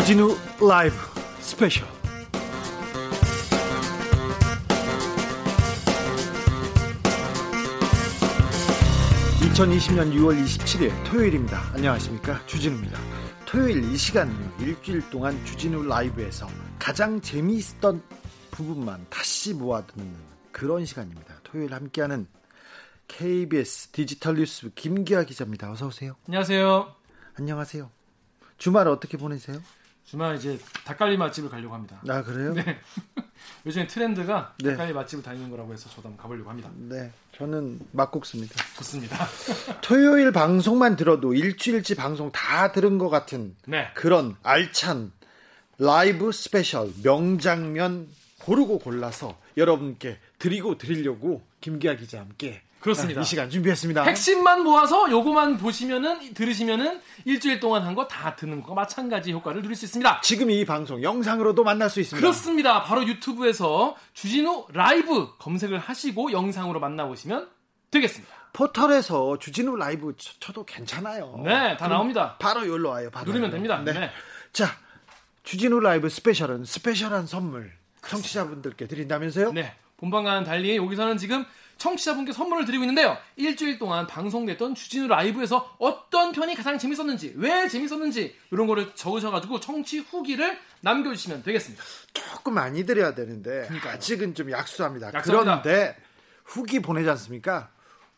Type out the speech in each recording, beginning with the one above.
주진우 라이브 스페셜 2020년 6월 27일 토요일입니다. 안녕하십니까. 주진우입니다. 토요일 이 시간은요, 일주일 동안 주진우 라이브에서 가장 재미있었던 부분만 다시 모아두는 그런 시간입니다. 토요일 함께하는 KBS 디지털 뉴스 김기화 기자입니다. 어서 오세요. 안녕하세요. 안녕하세요. 주말 어떻게 보내세요? 주말 이제 닭갈비 맛집을 가려고 합니다. 아 그래요? 네. 요즘 트렌드가 네. 닭갈비 맛집을 다니는 거라고 해서 저도 한번 가보려고 합니다. 네, 저는 막국수입니다. 좋습니다. 토요일 방송만 들어도 일주일치 방송 다 들은 것 같은 네. 그런 알찬 라이브 스페셜 명장면 고르고 골라서 여러분께 드리고 드리려고 김기화 기자 함께 그렇습니다. 이 시간 준비했습니다. 핵심만 모아서 요거만 보시면은 들으시면은 일주일 동안 한 거 다 듣는 거와 마찬가지 효과를 누릴 수 있습니다. 지금 이 방송 영상으로도 만날 수 있습니다. 그렇습니다. 바로 유튜브에서 주진우 라이브 검색을 하시고 영상으로 만나보시면 되겠습니다. 포털에서 주진우 라이브 쳐- 쳐도 괜찮아요. 네, 다 나옵니다. 바로 여기로 와요. 바로 누르면. 됩니다. 네. 네. 자, 주진우 라이브 스페셜은 스페셜한 선물 청취자분들께 드린다면서요? 네. 본방과는 달리 여기서는 지금 청취자분께 선물을 드리고 있는데요. 일주일 동안 방송됐던 주진우 라이브에서 어떤 편이 가장 재밌었는지, 왜 재밌었는지 이런 거를 적으셔가지고 청취 후기를 남겨주시면 되겠습니다. 조금 많이 드려야 되는데 그러니까요. 아직은 좀 약수합니다. 약수합니다. 그런데 후기 보내지 않습니까?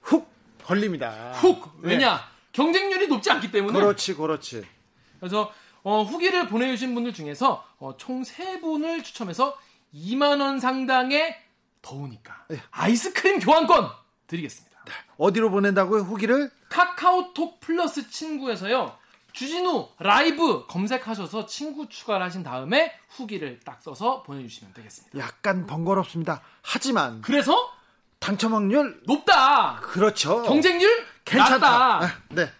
훅 걸립니다. 훅! 네. 왜냐? 경쟁률이 높지 않기 때문에. 그렇지, 그렇지. 그래서 어, 후기를 보내주신 분들 중에서 어, 총 3 분을 추첨해서 2만 원 상당의 더우니까 네. 아이스크림 교환권 드리겠습니다. 어디로 보낸다고요? 후기를? 카카오톡 플러스 친구에서요. 주진우 라이브 검색하셔서 친구 추가를 하신 다음에 후기를 딱 써서 보내주시면 되겠습니다. 약간 번거롭습니다. 하지만 그래서 당첨 확률 높다. 그렇죠. 경쟁률 괜찮다. 낮다. 아, 네.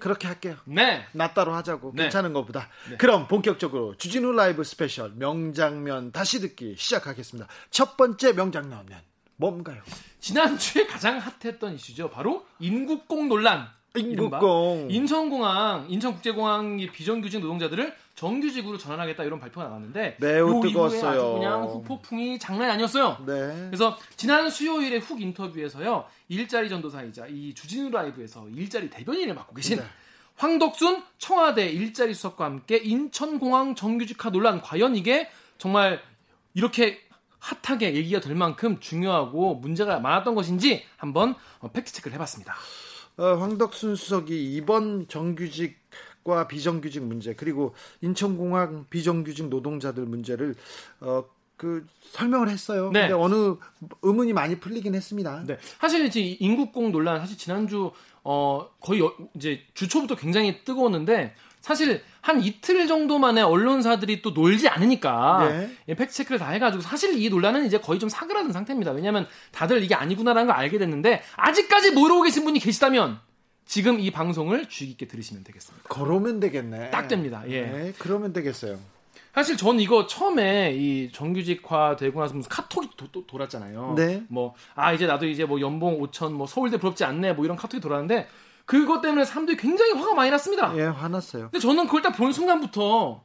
그렇게 할게요. 네. 낫따로 하자고 네. 괜찮은 것보다 그럼 본격적으로 주진우 라이브 스페셜 명장면 다시 듣기 시작하겠습니다 첫 번째 명장면 뭔가요? 지난주에 가장 핫했던 이슈죠. 바로 인국공 논란. 인국공. 인천공항, 인천국제공항의 비정규직 노동자들을 정규직으로 전환하겠다 이런 발표가 나왔는데 매우 뜨거웠어요. 그냥 후폭풍이 장난이 아니었어요. 네. 그래서 지난 수요일에 훅 인터뷰에서요 일자리 전도사이자 이 주진우 라이브에서 일자리 대변인을 맡고 계신 네. 황덕순 청와대 일자리 수석과 함께 인천공항 정규직화 논란 과연 이게 정말 이렇게 핫하게 얘기가 될 만큼 중요하고 문제가 많았던 것인지 한번 어, 팩트 체크를 해봤습니다. 어, 황덕순 수석이 이번 정규직 과 비정규직 문제 그리고 인천공항 비정규직 노동자들 문제를 어, 그 설명을 했어요. 네. 근데 어느 의문이 많이 풀리긴 했습니다. 네. 사실 이제 이 인국공 논란 사실 지난주 어 거의 여- 이제 주초부터 굉장히 뜨거웠는데 사실 한 이틀 정도 만에 언론사들이 또 놀지 않으니까 네. 예, 팩트 체크를 다 해가지고 사실 이 논란은 이제 거의 좀 사그라든 상태입니다. 왜냐하면 다들 이게 아니구나라는 걸 알게 됐는데 아직까지 모르고 계신 분이 계시다면 지금 이 방송을 주의 깊게 들으시면 되겠습니다. 그러면 되겠네. 딱 됩니다. 예. 네, 그러면 되겠어요. 사실 전 이거 처음에 이 정규직화 되고 나서 무슨 카톡이 도, 도- 돌았잖아요. 네. 뭐, 아, 이제 나도 이제 뭐 연봉 5천, 뭐 서울대 부럽지 않네, 뭐 이런 카톡이 돌았는데, 그것 때문에 사람들이 굉장히 화가 많이 났습니다. 예, 화났어요. 근데 저는 그걸 딱 본 순간부터,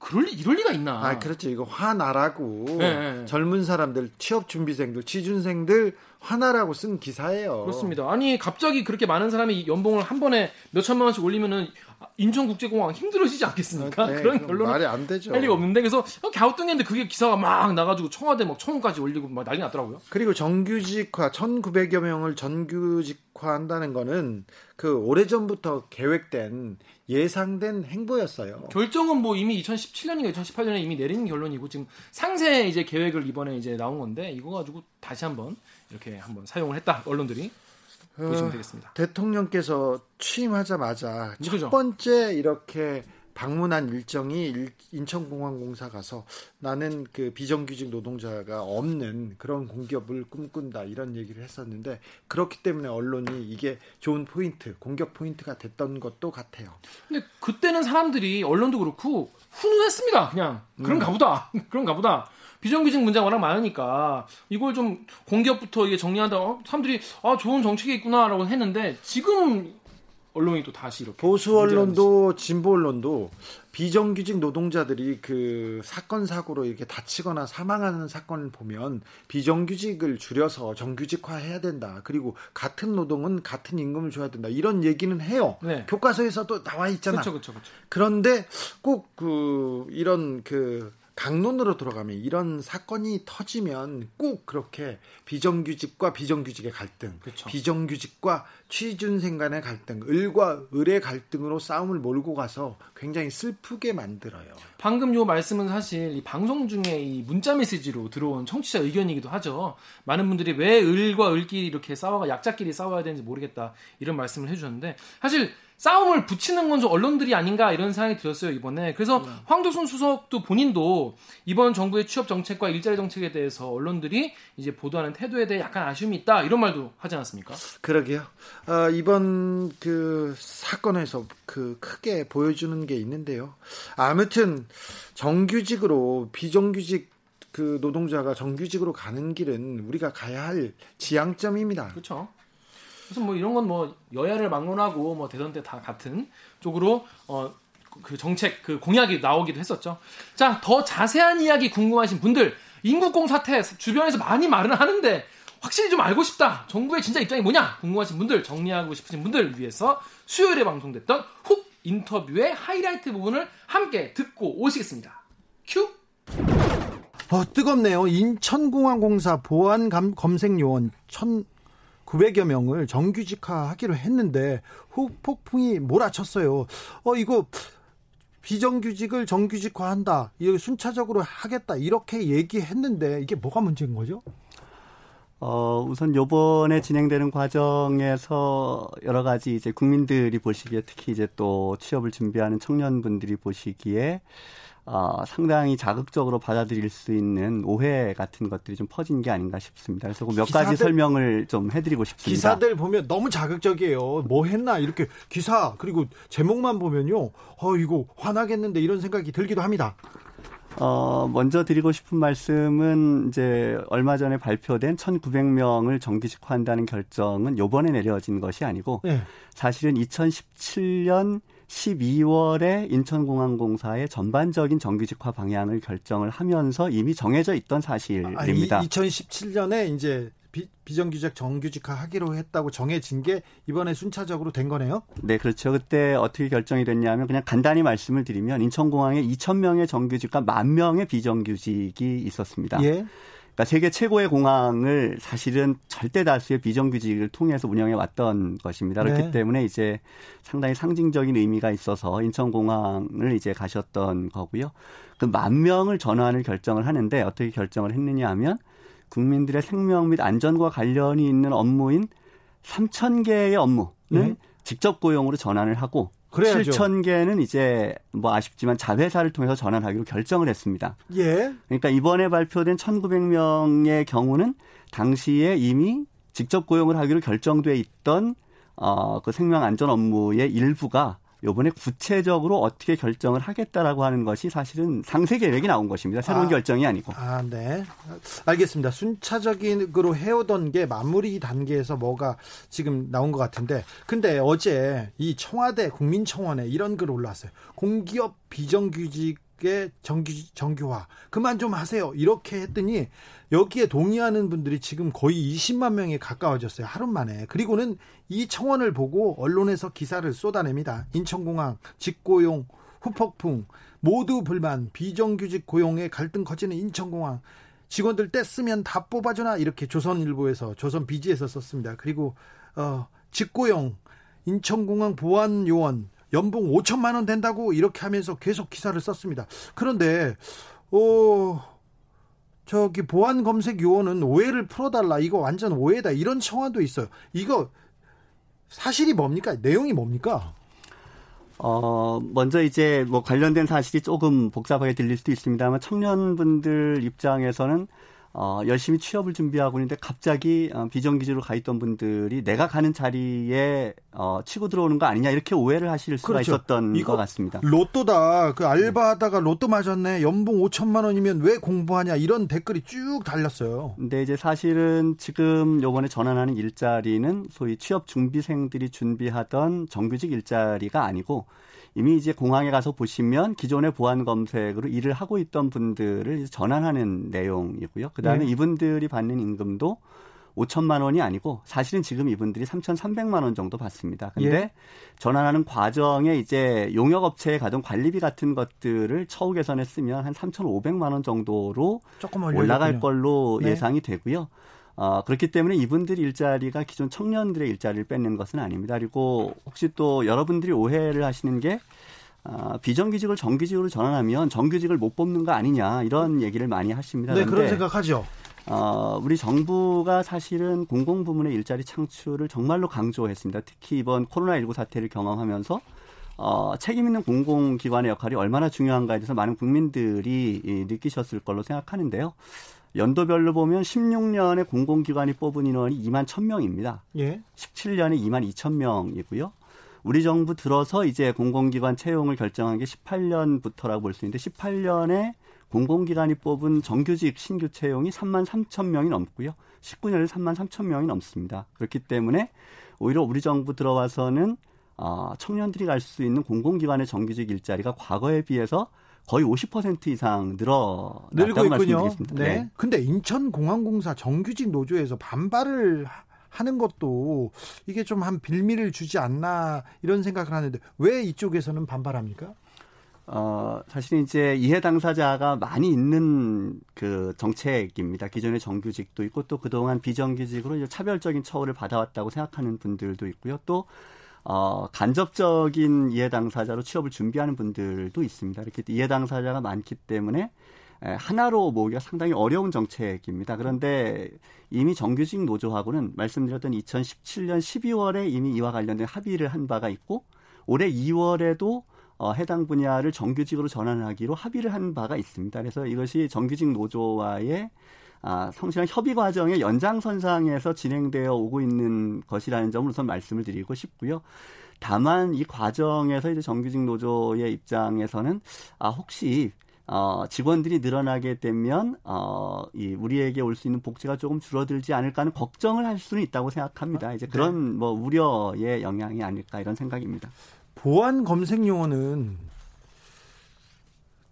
그럴, 리- 이럴 리가 있나. 아, 그렇죠. 이거 화나라고 네, 네. 젊은 사람들, 취업 준비생들, 취준생들 화나라고 쓴 기사예요. 그렇습니다. 아니, 갑자기 그렇게 많은 사람이 연봉을 한 번에 몇 천만 원씩 올리면은, 인천국제공항 힘들어지지 않겠습니까? 네, 그런 결론은 말이 안 되죠. 할 리가 없는데, 그래서 갸우뚱했는데 그게 기사가 막 나가지고 청와대 막 청원까지 올리고 막 난리 났더라고요. 그리고 정규직화 1,900여 명을 정규직화한다는 거는 그 오래전부터 계획된 예상된 행보였어요. 결정은 뭐 이미 2017년인가 2018년에 이미 내린 결론이고 지금 상세 이제 계획을 이번에 이제 나온 건데 이거 가지고 다시 한번 이렇게 한번 사용을 했다 언론들이 보시면 되겠습니다. 대통령께서 취임하자마자 첫 그죠. 번째 이렇게 방문한 일정이 일- 인천공항공사 가서 나는 그 비정규직 노동자가 없는 그런 공기업을 꿈꾼다 이런 얘기를 했었는데 그렇기 때문에 언론이 이게 좋은 포인트, 공격 포인트가 됐던 것도 같아요. 근데 그때는 사람들이 언론도 그렇고 훈훈했습니다. 그냥 그런가 보다. 그런가 보다. 비정규직 문제가 워낙 많으니까 이걸 좀 공기업부터 이게 정리한다. 어, 사람들이 아 좋은 정책이 있구나라고 했는데 지금 언론이 또 다시 이렇게 보수 언론도 진보 언론도 비정규직 노동자들이 그 사건 사고로 이렇게 다치거나 사망하는 사건을 보면 비정규직을 줄여서 정규직화 해야 된다. 그리고 같은 노동은 같은 임금을 줘야 된다. 이런 얘기는 해요. 네. 교과서에서도 나와 있잖아. 그렇죠, 그렇죠, 그렇죠. 그런데 꼭 그 이런 그 강론으로 들어가면 이런 사건이 터지면 꼭 그렇게 비정규직과 비정규직의 갈등, 그렇죠. 비정규직과 취준생 간의 갈등, 을과 을의 갈등으로 싸움을 몰고 가서 굉장히 슬프게 만들어요. 방금 요 말씀은 사실 이 방송 중에 이 문자 메시지로 들어온 청취자 의견이기도 하죠. 많은 분들이 왜 을과 을끼리 이렇게 싸워가 약자끼리 싸워야 되는지 모르겠다 이런 말씀을 해주셨는데 사실 싸움을 붙이는 건 좀 언론들이 아닌가 이런 생각이 들었어요 이번에 그래서 음. 황도순 수석도 본인도 이번 정부의 취업 정책과 일자리 정책에 대해서 언론들이 이제 보도하는 태도에 대해 약간 아쉬움이 있다 이런 말도 하지 않았습니까? 그러게요. 어, 이번 그 사건에서 그 크게 보여주는 게 있는데요. 아무튼 정규직으로 비정규직 그 노동자가 정규직으로 가는 길은 우리가 가야 할 지향점입니다. 그렇죠. 그래서 뭐 이런 건 뭐 여야를 막론하고 뭐 대선 때 다 같은 쪽으로 어 그 정책 그 공약이 나오기도 했었죠. 자, 더 자세한 이야기 궁금하신 분들 인구공 사태 주변에서 많이 말은 하는데 확실히 좀 알고 싶다. 정부의 진짜 입장이 뭐냐? 궁금하신 분들, 정리하고 싶으신 분들 위해서 수요일에 방송됐던 훅 인터뷰의 하이라이트 부분을 함께 듣고 오시겠습니다. 큐! 어, 뜨겁네요. 인천공항공사 보안 검색 요원 1,900여 명을 정규직화하기로 했는데 후폭풍이 몰아쳤어요. 어, 이거 비정규직을 정규직화한다. 이거 순차적으로 하겠다. 이렇게 얘기했는데 이게 뭐가 문제인 거죠? 어, 우선 요번에 진행되는 과정에서 여러 가지 이제 국민들이 보시기에 특히 이제 또 취업을 준비하는 청년분들이 보시기에 어, 상당히 자극적으로 받아들일 수 있는 오해 같은 것들이 좀 퍼진 게 아닌가 싶습니다. 그래서 몇 기사들, 가지 설명을 좀 해드리고 싶습니다. 기사들 보면 너무 자극적이에요. 뭐 했나 이렇게 기사 그리고 제목만 보면요, 어 이거 화나겠는데 이런 생각이 들기도 합니다. 어, 먼저 드리고 싶은 말씀은 이제 얼마 전에 발표된 1,900명을 정규직화한다는 결정은 요번에 내려진 것이 아니고 네. 사실은 2017년 12월에 인천공항공사의 전반적인 정규직화 방향을 결정을 하면서 이미 정해져 있던 사실입니다. 아, 2017년에 이제 비, 비정규직 정규직화 하기로 했다고 정해진 게 이번에 순차적으로 된 거네요? 네, 그렇죠. 그때 어떻게 결정이 됐냐면 그냥 간단히 말씀을 드리면 인천공항에 2,000명의 정규직과 만 명의 비정규직이 있었습니다. 예. 그러니까 세계 최고의 공항을 사실은 절대 다수의 비정규직을 통해서 운영해 왔던 것입니다. 그렇기 네. 때문에 이제 상당히 상징적인 의미가 있어서 인천공항을 이제 가셨던 거고요. 그 만 명을 전환을 결정을 하는데 어떻게 결정을 했느냐 하면 국민들의 생명 및 안전과 관련이 있는 업무인 3천 개의 업무는 네. 직접 고용으로 전환을 하고 그래야죠. 7천 개는 이제 뭐 아쉽지만 자회사를 통해서 전환하기로 결정을 했습니다. 예. 그러니까 이번에 발표된 1,900명의 경우는 당시에 이미 직접 고용을 하기로 결정돼 있던 어, 그 생명 안전 업무의 일부가 요번에 구체적으로 어떻게 결정을 하겠다라고 하는 것이 사실은 상세 계획이 나온 것입니다. 새로운 아, 결정이 아니고. 아, 네. 알겠습니다. 순차적으로 해오던 게 마무리 단계에서 뭐가 지금 나온 것 같은데. 근데 어제 이 청와대 국민청원에 이런 글 올라왔어요. 공기업 비정규직 의 정규, 정규화 그만 좀 하세요. 이렇게 했더니 여기에 동의하는 분들이 지금 거의 20만 명에 가까워졌어요. 하루 만에. 그리고는 이 청원을 보고 언론에서 기사를 쏟아냅니다. 인천공항 직고용 후폭풍 모두 불만 비정규직 고용의 갈등 커지는 인천공항 직원들 떼쓰면 다 뽑아주나 이렇게 조선일보에서 조선 비지에서 썼습니다. 그리고 어 직고용 인천공항 보안 요원 연봉 5천만 원 된다고 이렇게 하면서 계속 기사를 썼습니다. 그런데 어 저기 보안 검색 요원은 오해를 풀어달라 이거 완전 오해다 이런 청원도 있어요. 이거 사실이 뭡니까? 내용이 뭡니까? 어, 먼저 이제 뭐 관련된 사실이 조금 복잡하게 들릴 수도 있습니다만 청년분들 입장에서는 어, 열심히 취업을 준비하고 있는데 갑자기 어, 비정규직으로 가 있던 분들이 내가 가는 자리에 어, 치고 들어오는 거 아니냐 이렇게 오해를 하실 수가 그렇죠. 있었던 것 같습니다. 로또다. 그 알바하다가 로또 맞았네. 연봉 5천만 원이면 왜 공부하냐 이런 댓글이 쭉 달렸어요. 근데 이제 사실은 지금 요번에 전환하는 일자리는 소위 취업 준비생들이 준비하던 정규직 일자리가 아니고 이미 이제 공항에 가서 보시면 기존의 보안 검색으로 일을 하고 있던 분들을 전환하는 내용이고요. 그다음에 네. 이분들이 받는 임금도 5천만 원이 아니고 사실은 지금 이분들이 3,300만 원 정도 받습니다. 근데 예. 전환하는 과정에 이제 용역 업체에 가던 관리비 같은 것들을 처우 개선에 쓰면 한 3,500만 원 정도로 조금 올라갈 걸로 네. 예상이 되고요. 어, 그렇기 때문에 이분들 일자리가 기존 청년들의 일자리를 뺏는 것은 아닙니다. 그리고 혹시 또 여러분들이 오해를 하시는 게 아, 비정규직을 정규직으로 전환하면 정규직을 못 뽑는 거 아니냐 이런 얘기를 많이 하십니다. 네, 그런 생각하죠. 어, 우리 정부가 사실은 공공부문의 일자리 창출을 정말로 강조했습니다. 특히 이번 코로나19 사태를 경험하면서 어, 책임 있는 공공기관의 역할이 얼마나 중요한가에 대해서 많은 국민들이 이, 느끼셨을 걸로 생각하는데요. 연도별로 보면 16년에 공공기관이 뽑은 인원이 2만 1000명입니다. 예. 17년에 2만 2000명이고요. 우리 정부 들어서 이제 공공기관 채용을 결정한 게 18년부터라고 볼 수 있는데 18년에 공공기관이 뽑은 정규직 신규 채용이 3만 3천 명이 넘고요. 19년에 3만 3천 명이 넘습니다. 그렇기 때문에 오히려 우리 정부 들어와서는 어, 청년들이 갈 수 있는 공공기관의 정규직 일자리가 과거에 비해서 거의 50% 이상 늘어났다고 말씀드리겠습니다. 네. 네. 근데 인천공항공사 정규직 노조에서 반발을 하는 것도 이게 좀 한 빌미를 주지 않나 이런 생각을 하는데 왜 이쪽에서는 반발합니까? 어, 사실 이제 이해 당사자가 많이 있는 그 정책입니다. 기존의 정규직도 있고 또 그동안 비정규직으로 차별적인 처우를 받아왔다고 생각하는 분들도 있고요. 또 어, 간접적인 이해 당사자로 취업을 준비하는 분들도 있습니다. 이렇게 이해 당사자가 많기 때문에 하나로 모으기가 상당히 어려운 정책입니다. 그런데 이미 정규직 노조하고는 말씀드렸던 2017년 12월에 이미 이와 관련된 합의를 한 바가 있고 올해 2월에도 어, 해당 분야를 정규직으로 전환하기로 합의를 한 바가 있습니다. 그래서 이것이 정규직 노조와의 아, 성실한 협의 과정의 연장선상에서 진행되어 오고 있는 것이라는 점을 우선 말씀을 드리고 싶고요. 다만 이 과정에서 이제 정규직 노조의 입장에서는 아, 혹시 어, 직원들이 늘어나게 되면 어, 이 우리에게 올 수 있는 복지가 조금 줄어들지 않을까 하는 걱정을 할 수는 있다고 생각합니다. 이제 그런 네. 뭐 우려의 영향이 아닐까 이런 생각입니다. 보안 검색 용어는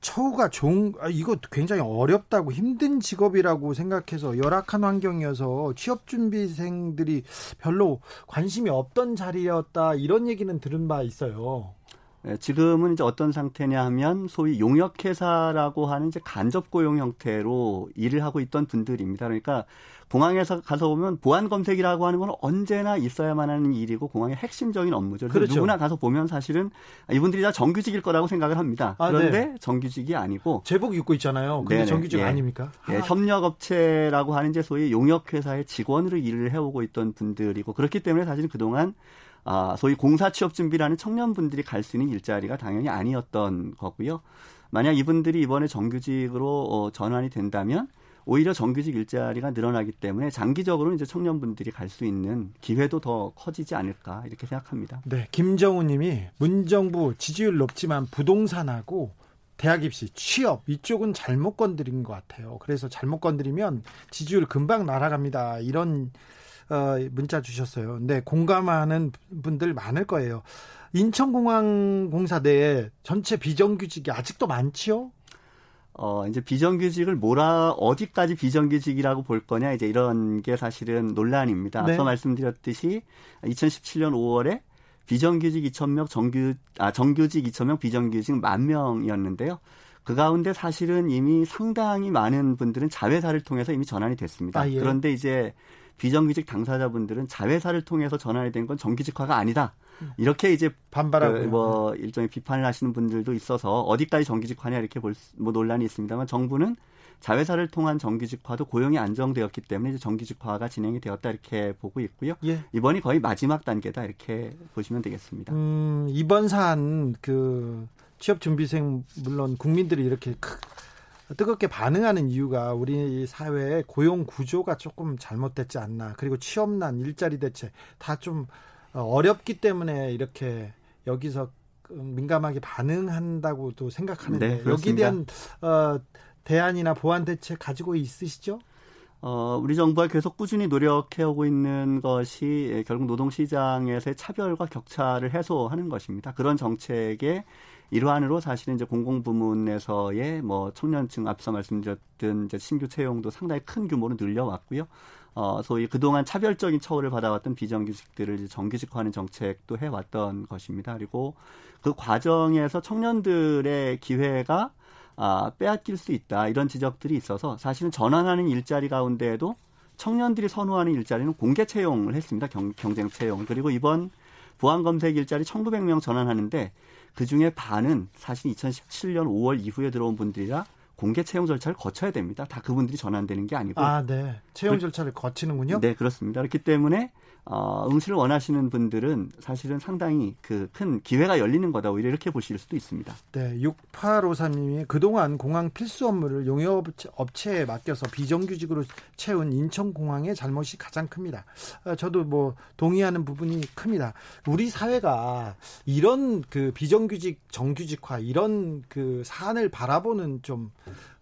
처우가 좋은 아, 이거 굉장히 어렵다고 힘든 직업이라고 생각해서 열악한 환경이어서 취업 준비생들이 별로 관심이 없던 자리였다 이런 얘기는 들은 바 있어요. 네, 지금은 이제 어떤 상태냐 하면 소위 용역회사라고 하는 이제 간접 고용 형태로 일을 하고 있던 분들입니다. 그러니까 공항에서 가서 보면 보안 검색이라고 하는 건 언제나 있어야만 하는 일이고 공항의 핵심적인 업무죠. 그렇죠. 누구나 가서 보면 사실은 이분들이 다 정규직일 거라고 생각을 합니다. 아, 그런데 네. 정규직이 아니고 제복 입고 있잖아요. 근데 네네. 정규직 예. 아닙니까? 예, 아. 협력업체라고 하는 이제 소위 용역회사의 직원으로 일을 해오고 있던 분들이고 그렇기 때문에 사실은 그동안 아, 소위 공사 취업 준비라는 청년분들이 갈 수 있는 일자리가 당연히 아니었던 거고요. 만약 이분들이 이번에 정규직으로 어, 전환이 된다면 오히려 정규직 일자리가 늘어나기 때문에 장기적으로 이제 청년분들이 갈 수 있는 기회도 더 커지지 않을까 이렇게 생각합니다. 네, 김정우 님이 문정부 지지율 높지만 부동산하고 대학 입시, 취업 이쪽은 잘못 건드린 것 같아요. 그래서 잘못 건드리면 지지율 금방 날아갑니다. 이런 어, 문자 주셨어요. 네, 공감하는 분들 많을 거예요. 인천공항 공사 내에 전체 비정규직이 아직도 많지요? 어, 이제 비정규직을 뭐라, 어디까지 비정규직이라고 볼 거냐, 이제 이런 게 사실은 논란입니다. 네. 앞서 말씀드렸듯이 2017년 5월에 비정규직 2,000명, 정규, 아, 정규직 2,000명, 비정규직 만 명이었는데요. 그 가운데 사실은 이미 상당히 많은 분들은 자회사를 통해서 이미 전환이 됐습니다. 아, 예. 그런데 이제 비정규직 당사자분들은 자회사를 통해서 전환이 된 건 정규직화가 아니다. 이렇게 이제 반발하고 그 뭐 일종의 비판을 하시는 분들도 있어서 어디까지 정규직화냐 이렇게 볼 뭐 논란이 있습니다만 정부는 자회사를 통한 정규직화도 고용이 안정되었기 때문에 이제 정규직화가 진행이 되었다 이렇게 보고 있고요. 예. 이번이 거의 마지막 단계다 이렇게 보시면 되겠습니다. 음, 이번 사안 그 취업 준비생 물론 국민들이 이렇게 뜨겁게 반응하는 이유가 우리 사회의 고용 구조가 조금 잘못됐지 않나. 그리고 취업난, 일자리 대책 다좀 어, 어렵기 때문에 이렇게 여기서 민감하게 반응한다고도 생각하는데 네, 여기에 대한 어, 대안이나 보완 대책 가지고 있으시죠? 어, 우리 정부가 계속 꾸준히 노력해오고 있는 것이 결국 노동시장에서의 차별과 격차를 해소하는 것입니다. 그런 정책의 일환으로 사실은 이제 공공 부문에서의 뭐 청년층 앞서 말씀드렸던 이제 신규 채용도 상당히 큰 규모로 늘려왔고요. 어, 소위 그동안 차별적인 처우를 받아왔던 비정규직들을 정규직화하는 정책도 해왔던 것입니다. 그리고 그 과정에서 청년들의 기회가 아, 빼앗길 수 있다 이런 지적들이 있어서 사실은 전환하는 일자리 가운데에도 청년들이 선호하는 일자리는 공개 채용을 했습니다. 경, 경쟁 채용. 그리고 이번 보안 검색 일자리 1,900명 전환하는데 그 중에 반은 사실 2017년 5월 이후에 들어온 분들이라 공개 채용 절차를 거쳐야 됩니다. 다 그분들이 전환되는 게 아니고. 아, 네. 채용 절차를 거치는군요. 네, 그렇습니다. 그렇기 때문에 어, 응시를 원하시는 분들은 사실은 상당히 그 큰 기회가 열리는 거다 오히려 이렇게 보실 수도 있습니다. 네, 6853님이 그동안 공항 필수 업무를 용역업체에 맡겨서 비정규직으로 채운 인천공항의 잘못이 가장 큽니다. 아, 저도 뭐 동의하는 부분이 큽니다. 우리 사회가 이런 그 비정규직 정규직화 이런 그 사안을 바라보는 좀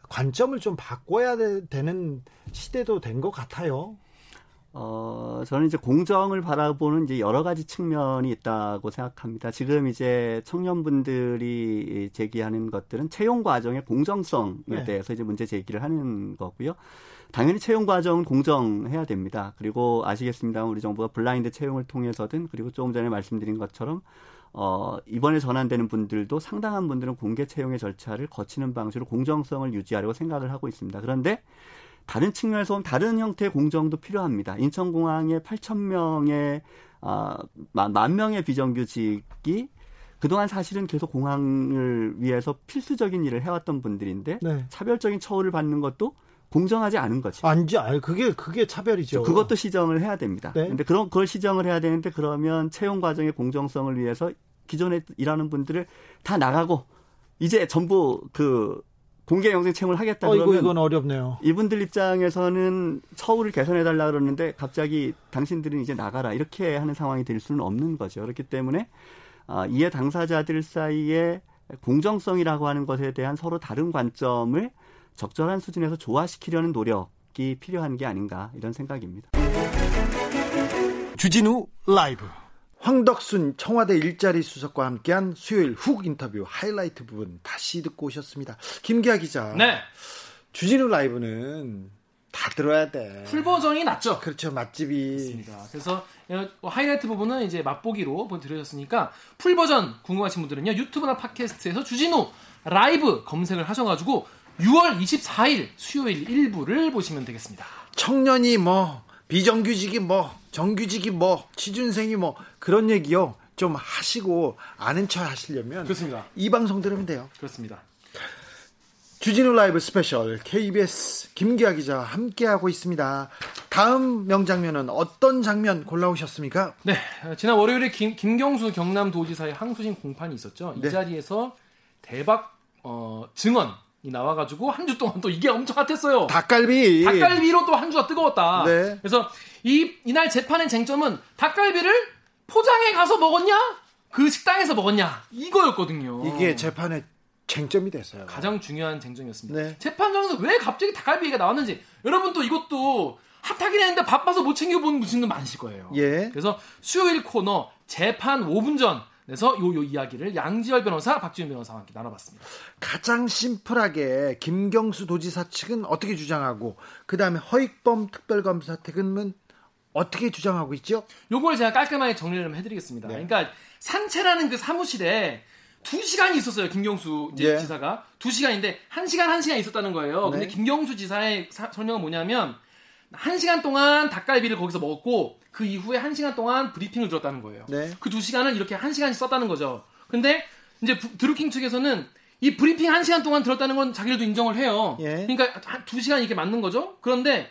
관점을 좀 바꿔야 되 는 시대도 된 것 같아요. 어, 저는 이제 공정을 바라보는 이제 여러 가지 측면이 있다고 생각합니다. 지금 이제 청년분들이 제기하는 것들은 채용 과정의 공정성에 네. 대해서 이제 문제 제기를 하는 거고요. 당연히 채용 과정은 공정해야 됩니다. 그리고 아시겠습니다. 우리 정부가 블라인드 채용을 통해서든 그리고 조금 전에 말씀드린 것처럼 어, 이번에 전환되는 분들도 상당한 분들은 공개 채용의 절차를 거치는 방식으로 공정성을 유지하려고 생각을 하고 있습니다. 그런데 다른 측면에서 보면 다른 형태의 공정도 필요합니다. 인천공항에 8천 명의 아, 만 명의 비정규직이 그동안 사실은 계속 공항을 위해서 필수적인 일을 해왔던 분들인데 네. 차별적인 처우를 받는 것도 공정하지 않은 거죠. 아니지, 아니 그게 그게 차별이죠. 그것도 시정을 해야 됩니다. 네. 근데 그런 그걸 시정을 해야 되는데 그러면 채용 과정의 공정성을 위해서 기존에 일하는 분들을 다 나가고 이제 전부 그 공개 영생 채용을 하겠다 그러면 어, 이건 어렵네요. 이분들 입장에서는 처우를 개선해 달라 그러는데 갑자기 당신들은 이제 나가라 이렇게 하는 상황이 될 수는 없는 거죠. 그렇기 때문에 아, 이해 당사자들 사이에 공정성이라고 하는 것에 대한 서로 다른 관점을 적절한 수준에서 조화시키려는 노력이 필요한 게 아닌가 이런 생각입니다. 주진우 라이브 황덕순 청와대 일자리 수석과 함께한 수요일 훅 인터뷰 하이라이트 부분 다시 듣고 오셨습니다. 김기화 기자. 네. 주진우 라이브는 다 들어야 돼. full 버전이 낫죠. 그렇죠. 맛집이. 맞습니다. 그래서 하이라이트 부분은 이제 맛보기로 보여드렸으니까 full 버전 궁금하신 분들은요 유튜브나 팟캐스트에서 주진우 라이브 검색을 하셔가지고 6월 24일 수요일 일부를 보시면 되겠습니다. 청년이 뭐 비정규직이 뭐 정규직이 뭐 취준생이 뭐 그런 얘기요 좀 하시고 아는 척 하시려면 그렇습니다. 이 방송 들으면 돼요. 그렇습니다. 주진우 라이브 스페셜 KBS 김기화 기자 함께하고 있습니다. 다음 명장면은 어떤 장면 골라오셨습니까? 네, 지난 월요일에 김, 김경수 경남도지사의 항소심 공판이 있었죠. 이 네. 자리에서 대박 어, 증언 이 나와가지고 한 주 동안 또 이게 엄청 핫했어요. 닭갈비. 닭갈비로 또 한 주가 뜨거웠다. 네. 그래서 이 이날 재판의 쟁점은 닭갈비를 포장해 가서 먹었냐? 그 식당에서 먹었냐? 이거였거든요. 이게 재판의 쟁점이 됐어요. 가장 중요한 쟁점이었습니다. 네. 재판장에서 왜 갑자기 닭갈비 얘기가 나왔는지 여러분 또 이것도 핫하긴 했는데 바빠서 못 챙겨본 분들도 많으실 거예요. 예. 그래서 수요일 코너 재판 5분 전 그래서 요, 요 이야기를 양지열 변호사, 박지훈 변호사와 함께 나눠봤습니다. 가장 심플하게 김경수 도지사 측은 어떻게 주장하고 그 다음에 허익범 특별검사 측은 어떻게 주장하고 있죠? 요걸 제가 깔끔하게 정리를 좀 해드리겠습니다. 네. 그러니까 산채라는 그 사무실에 두 시간이 있었어요. 김경수 네. 지사가 두 시간인데 한 시간 한 시간 있었다는 거예요. 네. 근데 김경수 지사의 사, 설명은 뭐냐면 한 시간 동안 닭갈비를 거기서 먹었고 그 이후에 한 시간 동안 브리핑을 들었다는 거예요. 네. 그 두 시간을 이렇게 한 시간씩 썼다는 거죠. 근데 이제 드루킹 측에서는 이 브리핑 한 시간 동안 들었다는 건 자기들도 인정을 해요. 예. 그러니까 두 시간 이렇게 맞는 거죠. 그런데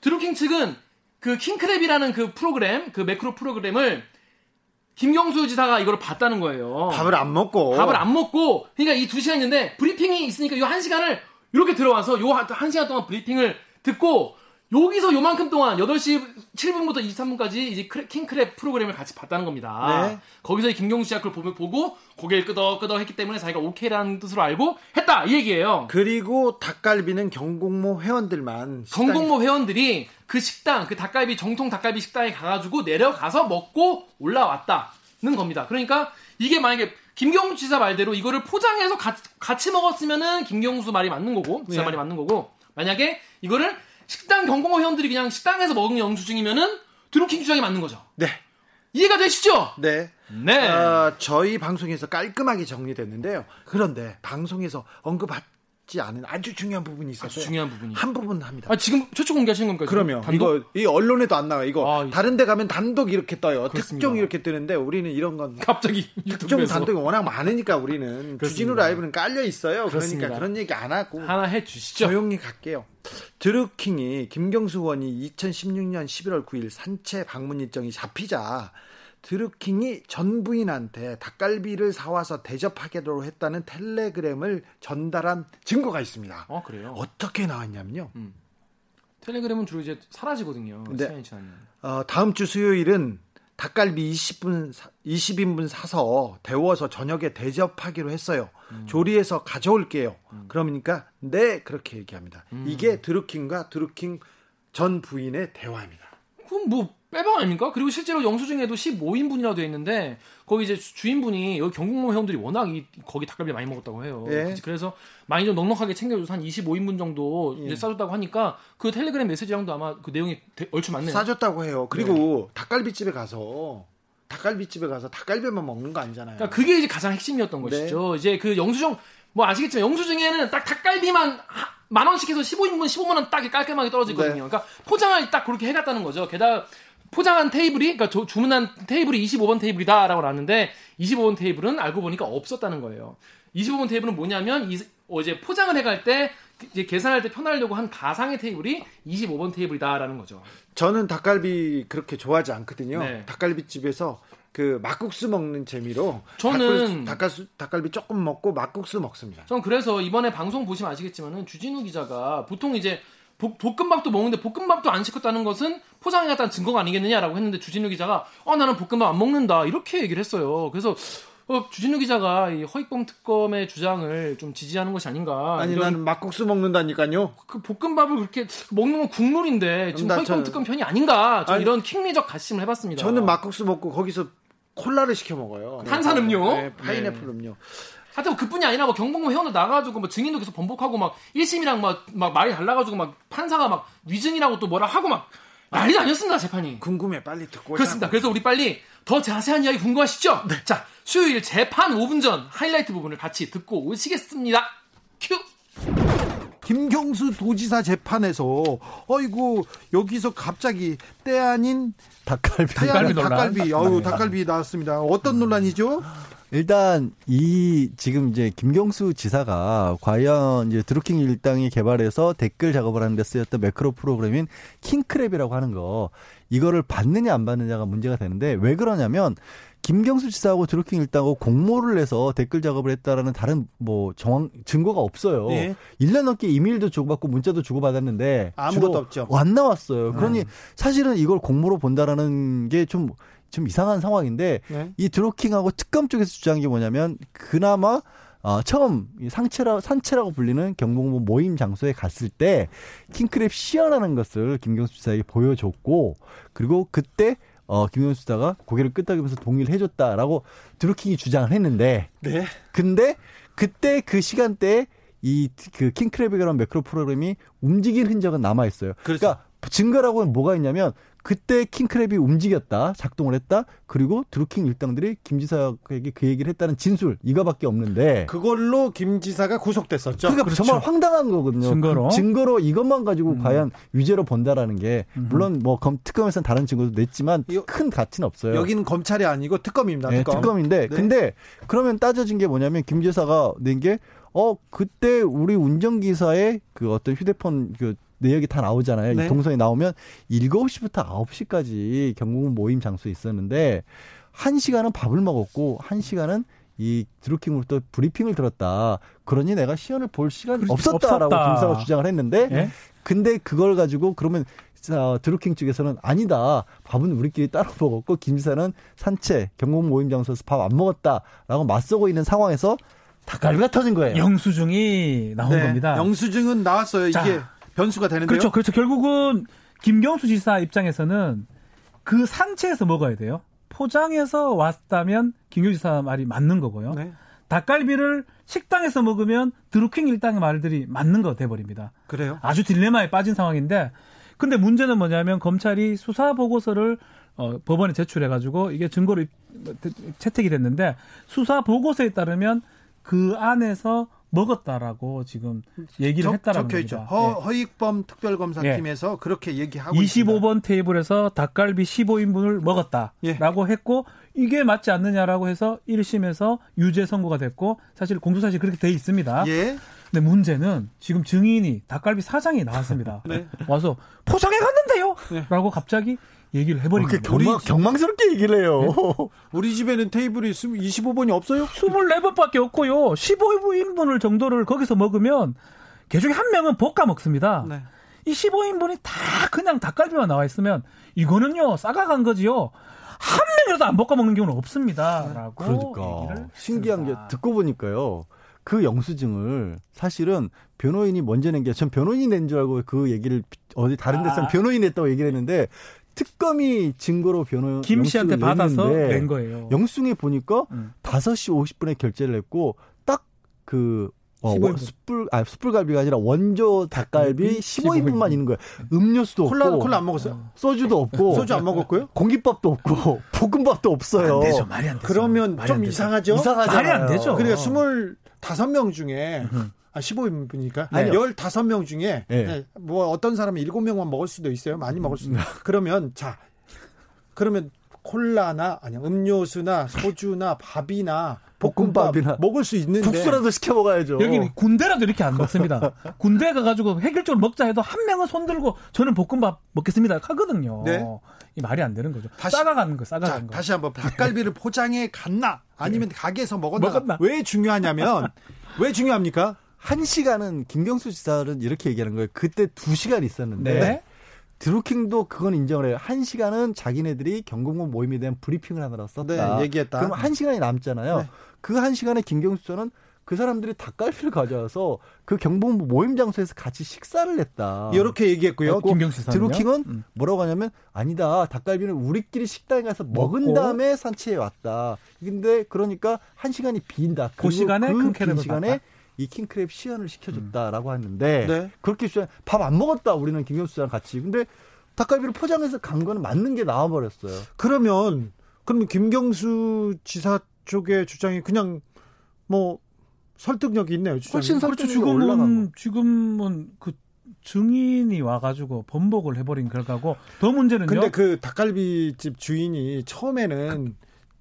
드루킹 측은 그 킹크랩이라는 그 프로그램, 그 매크로 프로그램을 김경수 지사가 이걸 봤다는 거예요. 밥을 안 먹고. 밥을 안 먹고. 그러니까 이 두 시간인데 브리핑이 있으니까 이 한 시간을 이렇게 들어와서 요 한 시간 동안 브리핑을 듣고 여기서 요만큼 동안 8시 7분부터 23분까지 이제 킹크랩 프로그램을 같이 봤다는 겁니다. 네. 거기서 김경수 씨가 그걸 보고 고개를 끄덕끄덕 했기 때문에 자기가 오케이라는 뜻으로 알고 했다 이 얘기예요. 그리고 닭갈비는 경공모 회원들만 경공모 회원들이 그 식당 그 닭갈비 정통 닭갈비 식당에 가가지고 내려가서 먹고 올라왔다는 겁니다. 그러니까 이게 만약에 김경수 지사 말대로 이거를 포장해서 가, 같이 먹었으면은 김경수 말이 맞는 거고 지사 네. 말이 맞는 거고 만약에 이거를 식당 경공모 회원들이 그냥 식당에서 먹은 영수증이면은 드루킹 주장이 맞는 거죠. 네. 이해가 되시죠? 네. 네. 어, 저희 방송에서 깔끔하게 정리됐는데요. 그런데 방송에서 언급 받지 않은 아주 중요한 부분이 있어요. 아주 중요한 부분이. 한 부분 합니다. 아, 지금 최초 공개하시는 겁니까? 그러면 이거 이 언론에도 안 나와요. 이거 아, 다른 데 가면 단독 이렇게 떠요. 그렇습니다. 특종 이렇게 뜨는데 우리는 이런 건 갑자기 특종 단독이 워낙 많으니까 우리는. 주진우 라이브는 깔려 있어요. 그러니까 그렇습니다. 그러니까 그런 얘기 안 하고 하나 해 주시죠. 조용히 갈게요. 드루킹이 김경수 의원이 2016년 11월 9일 산채 방문 일정이 잡히자 드루킹이 전 부인한테 닭갈비를 사와서 대접하게도 했다는 텔레그램을 전달한 증거가 있습니다. 어, 그래요? 어떻게 나왔냐면요. 음. 텔레그램은 주로 이제 사라지거든요. 네. 어, 다음 주 수요일은 닭갈비 20분 20인분 사서 데워서 저녁에 대접하기로 했어요. 음. 조리해서 가져올게요. 음. 그러니까 네 그렇게 얘기합니다. 음. 이게 드루킹과 드루킹 전 부인의 대화입니다. 그럼 뭐 빼방 아닙니까? 그리고 실제로 영수증에도 15인분이라고 되어 있는데 거기 이제 주인분이 여기 경국모 회원들이 워낙 이, 거기 닭갈비 많이 먹었다고 해요. 예. 그래서 많이 좀 넉넉하게 챙겨줘서 한 25인분 정도 예. 이제 싸줬다고 하니까 그 텔레그램 메시지랑도 아마 그 내용이 얼추 맞네요. 싸줬다고 해요. 그리고 네. 닭갈비집에 가서 닭갈비집에 가서 닭갈비만 먹는 거 아니잖아요. 그러니까 그게 이제 가장 핵심이었던 네. 것이죠. 이제 그 영수증 뭐 아시겠지만 영수증에는 딱 닭갈비만 만 원씩 해서 15인분 15만 원 딱 깔끔하게 떨어지거든요. 네. 그러니까 포장을 딱 그렇게 해갔다는 거죠. 게다가 포장한 테이블이 그러니까 저, 주문한 테이블이 25번 테이블이다라고 나왔는데 25번 테이블은 알고 보니까 없었다는 거예요. 25번 테이블은 뭐냐면 이, 어제 포장을 해갈 때 이제 계산할 때 편하려고 한 가상의 테이블이 25번 테이블이다라는 거죠. 저는 닭갈비 그렇게 좋아하지 않거든요. 네. 닭갈비 집에서 그 막국수 먹는 재미로 저는 닭갈수, 닭갈비 조금 먹고 막국수 먹습니다. 전 그래서 이번에 방송 보시면 아시겠지만은 주진우 기자가 보통 이제 볶음밥도 먹는데 볶음밥도 안 시켰다는 것은 포장해갔다는 증거가 아니겠느냐라고 했는데 주진우 기자가 어 나는 볶음밥 안 먹는다 이렇게 얘기를 했어요. 그래서 어, 주진우 기자가 이 허익범 특검의 주장을 좀 지지하는 것이 아닌가. 아니 나는 막국수 먹는다니까요. 그 볶음밥을 그렇게 먹는 건 국물인데 지금 허익범 저... 특검 편이 아닌가. 아니, 이런 킹리적 가심을 해봤습니다. 저는 막국수 먹고 거기서 콜라를 시켜 먹어요. 탄산음료, 네, 파인애플 네. 음료. 하여튼 그뿐이 아니라 뭐 경복무 회원도 나가가지고 뭐 증인도 계속 번복하고 막 1심이랑 막, 막 말이 달라가지고 막 판사가 막 위증이라고 또 뭐라 하고 막 난리도 아니었습니다 재판이. 궁금해 빨리 듣고. 그렇습니다. 그래서 우리 빨리 더 자세한 이야기 궁금하시죠? 네. 자 수요일 재판 5분 전 하이라이트 부분을 같이 듣고 오시겠습니다. 큐. 김경수 도지사 재판에서 어이구 여기서 갑자기 때 아닌 닭갈비 닭갈비, 닭갈비, 어유 닭갈비 나왔습니다. 어떤 논란이죠? 일단 이 지금 이제 김경수 지사가 과연 이제 드루킹 일당이 개발해서 댓글 작업을 하는데 쓰였던 매크로 프로그램인 킹크랩이라고 하는 거 이거를 봤느냐 안 봤느냐가 문제가 되는데 왜 그러냐면 김경수 지사하고 드루킹 일당하고 공모를 해서 댓글 작업을 했다라는 다른 뭐 정황 증거가 없어요. 네. 1년 넘게 이메일도 주고받고 문자도 주고받았는데 아무것도 없죠. 안 나왔어요. 그러니 음. 사실은 이걸 공모로 본다라는 게 좀 좀 이상한 상황인데 네. 이 드루킹하고 특검 쪽에서 주장한 게 뭐냐면 그나마 어, 처음 상체라 산채라고 불리는 경복무 모임 장소에 갔을 때 킹크랩 시연하는 것을 김경수 지사에게 보여줬고 그리고 그때 어, 김경수 지사가 고개를 끄덕이면서 동의를 해줬다라고 드루킹이 주장을 했는데 네. 근데 그때 그 시간대에 이 그 킹크랩이라는 매크로 프로그램이 움직인 흔적은 남아 있어요. 그렇죠. 그러니까 증거라고는 뭐가 있냐면 그때 킹크랩이 움직였다, 작동을 했다. 그리고 드루킹 일당들이 김 지사에게 그 얘기를 했다는 진술 이거밖에 없는데 그걸로 김 지사가 구속됐었죠. 그러니까 그렇죠. 정말 황당한 거거든요. 증거로 그 증거로 이것만 가지고 음. 과연 유죄로 본다라는 게 음. 물론 뭐 검, 특검에서는 다른 증거도 냈지만 큰 가치는 없어요. 여기는 검찰이 아니고 특검입니다. 특검. 네, 특검인데 네. 근데 그러면 따져진 게 뭐냐면 김 지사가 낸 게 어 그때 우리 운전기사의 그 어떤 휴대폰 그 내역이 다 나오잖아요. 네. 이 동선이 나오면 7시부터 9시까지 경공 모임 장소에 있었는데 1시간은 밥을 먹었고 1시간은 이 드루킹으로부터 브리핑을 들었다. 그러니 내가 시연을 볼 시간이 없었다라고 없었다. 김사가 주장을 했는데 예? 근데 그걸 가지고 그러면 어, 드루킹 측에서는 아니다. 밥은 우리끼리 따로 먹었고 김 지사는 산채 경공 모임 장소에서 밥 안 먹었다라고 맞서고 있는 상황에서 닭갈비가 터진 거예요. 영수증이 나온 네, 겁니다. 영수증은 나왔어요. 자, 이게 변수가 되는데요. 그렇죠. 그렇죠. 결국은 김경수 지사 입장에서는 그 산채에서 먹어야 돼요. 포장해서 왔다면 김경수 지사 말이 맞는 거고요. 네. 닭갈비를 식당에서 먹으면 드루킹 일당의 말들이 맞는 거 돼버립니다. 그래요? 아주 딜레마에 빠진 상황인데 근데 문제는 뭐냐면 검찰이 수사 보고서를 어, 법원에 제출해가지고 이게 증거로 채택이 됐는데 수사 보고서에 따르면 그 안에서 먹었다라고 지금 얘기를 적, 했다라는 적혀 있죠. 허, 예. 허익범 특별검사팀에서 예. 그렇게 얘기하고 25번 있습니다. 테이블에서 닭갈비 15인분을 먹었다라고 예. 했고 이게 맞지 않느냐라고 해서 1심에서 유죄 선고가 됐고 사실 공소사실 그렇게 돼 있습니다. 예. 근데 문제는 지금 증인이 닭갈비 사장이 나왔습니다. 네. 와서 포장해 갔는데요. 네. 라고 갑자기 얘기를 해버린 거예요. 경망, 경망스럽게 얘기를 해요. 네? 우리 집에는 테이블이 25번이 없어요? 24번밖에 없고요. 15인분을 정도를 거기서 먹으면 개 중에 한 명은 볶아 먹습니다. 네. 이 15인분이 다 그냥 닭갈비만 나와 있으면 이거는요 싸가간 거지요. 한 명이라도 안 볶아 먹는 경우는 없습니다. 라고 그러니까 신기한 게 듣고 보니까요. 그 영수증을 사실은 변호인이 먼저 낸 게 전 변호인이 낸 줄 알고 그 얘기를 어디 다른 데서 아. 변호인이 냈다고 얘기를 했는데 특검이 증거로 변호 김 씨한테 받아서 낸 거예요. 영수증에 보니까 음. 5시 50분에 결제를 했고 딱그 어, 15인분. 숯불, 아, 숯불갈비가 아니라 원조 닭갈비 15인분만 있는 거예요. 음료수도 콜라, 없고. 콜라 안 먹었어요? 소주도 없고. 소주 안 먹었고요? 공깃밥도 없고. 볶음밥도 없어요. 안 되죠. 말이 안 되죠. 그러면 좀 이상하죠? 이상하죠. 말이 안 되죠. 그러니까 25명 중에 아, 15인분이니까 네. 15명 중에 네. 네. 뭐 어떤 사람은 7명만 먹을 수도 있어요. 많이 먹을 수도. 있어요. 그러면 자. 그러면 콜라나 아니 음료수나 소주나 밥이나 볶음밥이나 먹을 수 있는데 국수라도 시켜 먹어야죠. 여기 군대라도 이렇게 안 먹습니다. 군대 가가지고 해결적으로 먹자 해도 한 명은 손 들고 저는 볶음밥 먹겠습니다 하거든요. 네? 이 말이 안 되는 거죠. 다시, 싸가가는 거, 싸가가는 거. 다시 한번 닭갈비를 포장해 갔나 아니면 네. 가게에서 먹었나, 먹었나? 왜 중요하냐면 왜 중요합니까? 한 시간은 김경수 지사는 이렇게 얘기하는 거예요. 그때 두 시간 있었는데 네? 드루킹도 그건 인정을 해요. 한 시간은 자기네들이 경공모 모임에 대한 브리핑을 하느라 썼다. 네, 얘기했다. 그럼 한 시간이 남잖아요. 네. 그한 시간에 김경수 저는 그 사람들이 닭갈비를 가져와서 그 경복부 모임 장소에서 같이 식사를 했다. 이렇게 얘기했고요. 김경수 드루킹은 음. 뭐라고 하냐면 아니다. 닭갈비는 우리끼리 식당에 가서 먹은 먹고. 다음에 산치에 왔다. 근데 그러니까 한 시간이 빈다. 그 시간에 그 시간에 봤다. 이 킹크랩 시연을 시켜줬다라고 음. 하는데 네. 그렇게 밥 안 먹었다 우리는 김경수 씨랑 같이 근데 닭갈비를 포장해서 간 거는 맞는 게 나와버렸어요. 그러면 그러면 김경수 지사 쪽의 주장이 그냥 뭐 설득력이 있네요. 주장이. 훨씬 설득력이 지금은 지금은 그 증인이 와가지고 번복을 해버린 결과고 더 문제는요. 근데 그 닭갈비집 주인이 처음에는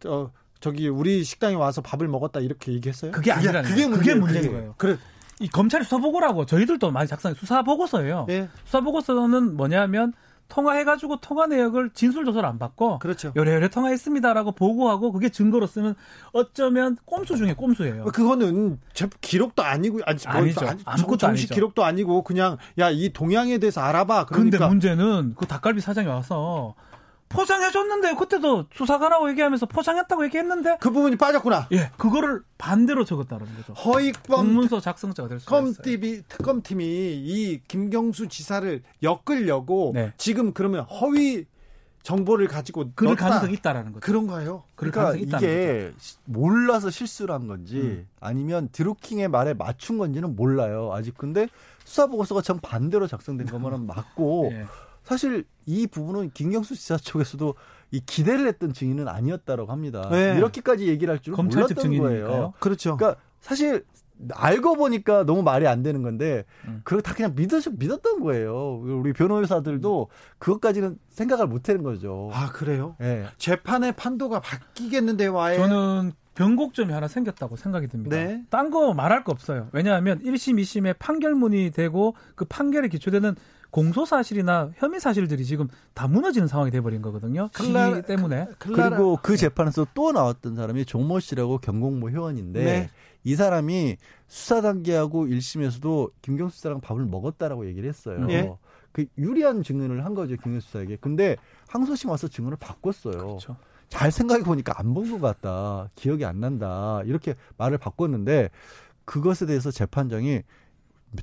어 저기 우리 식당에 와서 밥을 먹었다 이렇게 얘기했어요? 그게 아니라 그게, 그게 문제인 그게. 거예요. 그래. 이 검찰이 수사 보고라고 저희들도 많이 작성해 수사 보고서예요. 예. 수사 보고서는 뭐냐면 통화해가지고 통화 내역을 진술 조사를 안 받고 그렇죠. 요래요래 통화했습니다라고 보고하고 그게 증거로 쓰는 어쩌면 꼼수 중에 꼼수예요. 그거는 기록도 아니고 아니, 뭐 아니죠. 뭐, 아무것도 정식 아니죠. 기록도 아니고 그냥 야 이 동향에 대해서 알아봐. 그러니까. 근데 문제는 그 닭갈비 사장이 와서 포장해줬는데 그때도 수사관하고 얘기하면서 포장했다고 얘기했는데 그 부분이 빠졌구나. 예, 그거를 반대로 적었다는 거죠. 허익범 문서 작성자가 될 수가 있어요. 특검팀이 이 김경수 지사를 엮으려고 네. 지금 그러면 허위 정보를 가지고 그럴 넣었다. 가능성이 있다라는 거죠. 그런가요? 그러니까 이게 거죠. 몰라서 실수를 한 건지 음. 아니면 드루킹의 말에 맞춘 건지는 몰라요. 아직 근데 수사 보고서가 정 반대로 작성된 것만은 맞고 네. 사실 이 부분은 김경수 지사 쪽에서도 이 기대를 했던 증인은 아니었다라고 합니다. 네. 이렇게까지 얘기를 할 줄은 몰랐던 거예요. 그렇죠. 그러니까 사실 알고 보니까 너무 말이 안 되는 건데 음. 그걸 다 그냥 믿으 믿었던 거예요. 우리 변호사들도 그것까지는 생각을 못 하는 거죠. 아 그래요? 네. 재판의 판도가 바뀌겠는데 와에 저는 변곡점이 하나 생겼다고 생각이 듭니다. 네. 딴 거 말할 거 없어요. 왜냐하면 1심, 2심에 판결문이 되고 그 판결에 기초되는 공소 사실이나 혐의 사실들이 지금 다 무너지는 상황이 돼버린 거거든요. 클라 때문에. 클라라. 그리고 그 재판에서 또 나왔던 사람이 종모 씨라고 경공모 회원인데 네. 이 사람이 수사 단계하고 1심에서도 김경수 씨랑 밥을 먹었다라고 얘기를 했어요. 네. 그 유리한 증언을 한 거죠 김경수 수사에게. 근데 항소심 와서 증언을 바꿨어요. 그렇죠. 잘 생각해 보니까 안 본 것 같다. 기억이 안 난다. 이렇게 말을 바꿨는데 그것에 대해서 재판장이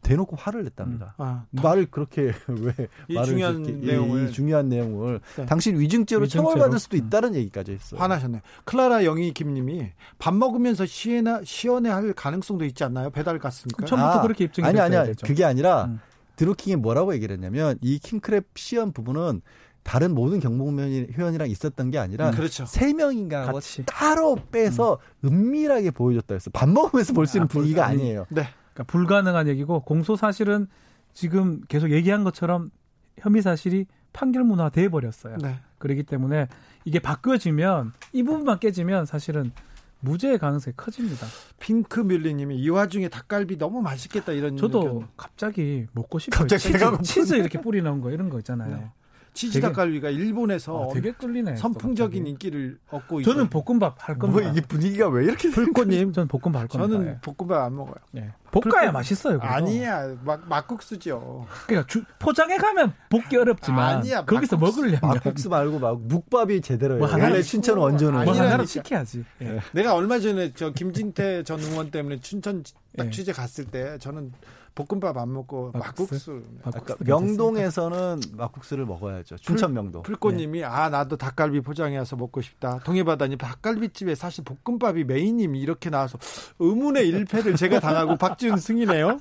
대놓고 화를 냈답니다. 음. 아, 말을 그렇게 왜이 말을 중요한 그렇게, 내용을 이, 중요한 내용을 네. 당신 위증죄로, 처벌받을 수도 음. 있다는 음. 얘기까지 했어요. 화나셨네요. 클라라 영희 김님이 밥 먹으면서 시연해 시연해할 가능성도 있지 않나요? 배달 갔으니까. 처음부터 아, 그렇게 입증이 아니 아니야. 그게 아니라 음. 드루킹이 뭐라고 얘기를 했냐면 이 킹크랩 시연 부분은 다른 모든 경복면 회원이랑 있었던 게 아니라 음, 그렇죠. 세 명인가 따로 빼서 음. 은밀하게 보여줬다 했어. 밥 먹으면서 볼 수 있는 아, 분위기가 아니에요. 네. 그러니까 불가능한 얘기고 공소 사실은 지금 계속 얘기한 것처럼 혐의 사실이 판결 문화 돼 버렸어요. 네. 그렇기 때문에 이게 바뀌어지면 이 부분만 깨지면 사실은 무죄의 가능성이 커집니다. 핑크 밀리님이 이 와중에 닭갈비 너무 맛있겠다 이런. 저도 의견. 갑자기 먹고 싶어요. 갑자기 치즈, 치즈 이렇게 뿌리는 거 이런 거 있잖아요. 네. 치즈 닭갈비가 일본에서 아, 되게 끌리네. 선풍적인 인기를 얻고 있어요. 저는 볶음밥 할 겁니다. 뭐 이게 분위기가 왜 이렇게 불꽃님 저는 볶음밥 할 겁니다. 저는 볶음밥 안 먹어요. 네. 볶아야 맛있어요. 그래도. 아니야, 막 막국수죠. 그러니까 주, 포장해 가면 볶기 어렵지만 아니야, 거기서 막국수, 먹으려면 막국수 말고 막 묵밥이 제대로 뭐 하나 춘천 원조는 뭐 하나로 시켜야지. 네. 내가 얼마 전에 저 김진태 전 의원 때문에 춘천 딱 네. 취재 갔을 때 저는 볶음밥 안 먹고 막국수. 막국수. 그러니까 명동에서는 막국수를 먹어야죠. 춘천 명동. 풀꽃님이 네. 아 나도 닭갈비 포장해서 먹고 싶다. 동해바다님 닭갈비집에 사실 볶음밥이 메인님이 이렇게 나와서 의문의 일패를 제가 당하고 박지훈 승이네요.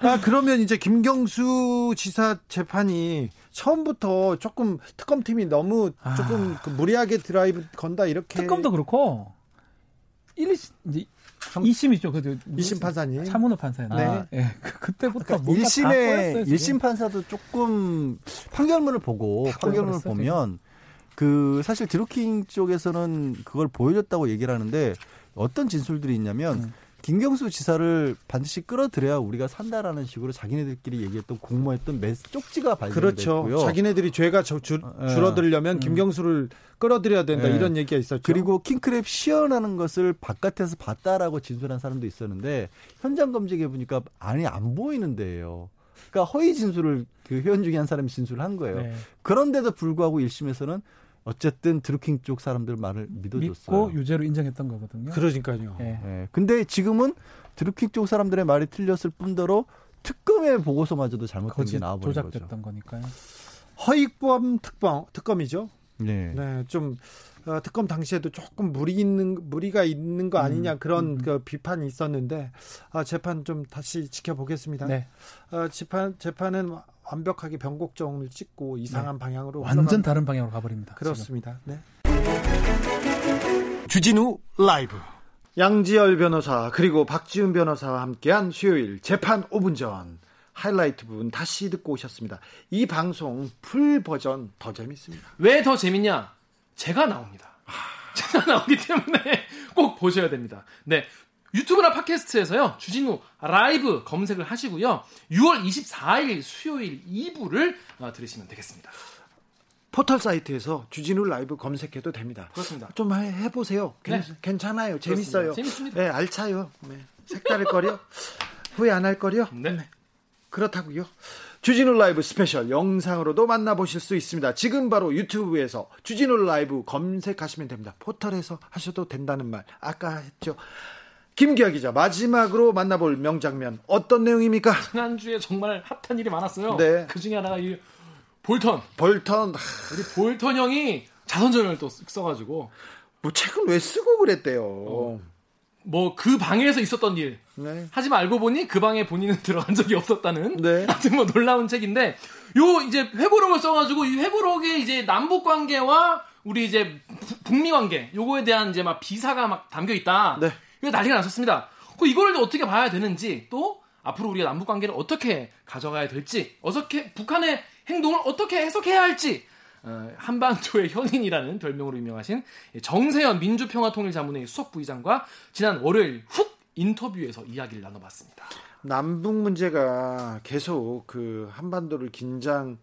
아 그러면 이제 김경수 지사 재판이 처음부터 조금 특검팀이 너무 조금 아... 그 무리하게 드라이브 건다 이렇게 특검도 그렇고 1, 이제 2심이죠. 그 2심 판사님. 차문호 판사였나? 네. 아, 네. 그 때부터 그러니까 1심에 1심 판사도 조금 판결문을 보고 판결문을 보면 그 사실 드루킹 쪽에서는 그걸 보여줬다고 얘기를 하는데 어떤 진술들이 있냐면 음. 김경수 지사를 반드시 끌어들여야 우리가 산다라는 식으로 자기네들끼리 얘기했던 공모했던 매 쪽지가 발견됐고요. 그렇죠. 자기네들이 죄가 주, 주, 어, 줄어들려면 음. 김경수를 끌어들여야 된다 네. 이런 얘기가 있었죠. 그리고 킹크랩 시연하는 것을 바깥에서 봤다라고 진술한 사람도 있었는데 현장 검증해 보니까 안이 안 보이는 데예요. 그러니까 허위 진술을 그 회원 중에 한 사람이 진술을 한 거예요. 네. 그런데도 불구하고 1심에서는 어쨌든 드루킹 쪽 사람들 말을 믿어줬어요. 믿고 유죄로 인정했던 거거든요. 그러니까요. 네. 네. 근데 지금은 드루킹 쪽 사람들의 말이 틀렸을 뿐더러 특검의 보고서마저도 잘못된 게 나와버린 조작됐던 거죠. 거니까요. 허익범 특검 특검이죠. 네. 네, 좀 어, 특검 당시에도 조금 무리 있는 무리가 있는 거 아니냐 음, 그런 음. 그 비판이 있었는데 아, 재판 좀 다시 지켜보겠습니다. 네. 어, 재판 재판은 완벽하게 변곡점을 찍고 이상한 네. 방향으로 완전 다른 방향으로 가버립니다. 그렇습니다. 네. 주진우 라이브 양지열 변호사 그리고 박지훈 변호사와 함께한 수요일 재판 5분 전 하이라이트 부분 다시 듣고 오셨습니다. 이 방송 풀 버전 더 재밌습니다. 왜 더 재밌냐? 제가 나옵니다. 제가 나오기 때문에 꼭 보셔야 됩니다. 네. 유튜브나 팟캐스트에서요. 주진우 라이브 검색을 하시고요. 6월 24일 수요일 2부를 어, 들으시면 되겠습니다. 포털 사이트에서 주진우 라이브 검색해도 됩니다. 그렇습니다. 좀 해, 보세요 네. 괜찮아요. 재밌어요. 재밌습니다. 네, 알차요. 네. 색다를 거여. 후회 안 할 거여. 네. 그렇다고요. 주진우 라이브 스페셜 영상으로도 만나보실 수 있습니다. 지금 바로 유튜브에서 주진우 라이브 검색하시면 됩니다. 포털에서 하셔도 된다는 말 아까 했죠. 김기아 기자 마지막으로 만나볼 명장면 어떤 내용입니까? 지난주에 정말 핫한 일이 많았어요. 네. 그 중에 하나가 이 볼턴. 볼턴. 우리 볼턴 형이 자선전을 또 써가지고 뭐 책을 왜 쓰고 그랬대요. 어. 뭐그 방에서 있었던 일. 네. 하지만 알고 보니 그 방에 본인은 들어간 적이 없었다는. 네. 하여튼 뭐 놀라운 책인데 요 이제 회고록을 써가지고 이 회고록에 이제 남북 관계와 우리 이제 북미 관계 요거에 대한 이제 막 비사가 막 담겨 있다. 네. 이거 난리가 났었습니다. 그 이거를 어떻게 봐야 되는지 또 앞으로 우리가 남북 관계를 어떻게 가져가야 될지 어떻게 북한의 행동을 어떻게 해석해야 할지 어, 한반도의 현인이라는 별명으로 유명하신 정세현 민주평화통일자문회 수석부의장과 지난 월요일 훅 인터뷰에서 이야기를 나눠봤습니다. 남북 문제가 계속 그 한반도를 긴장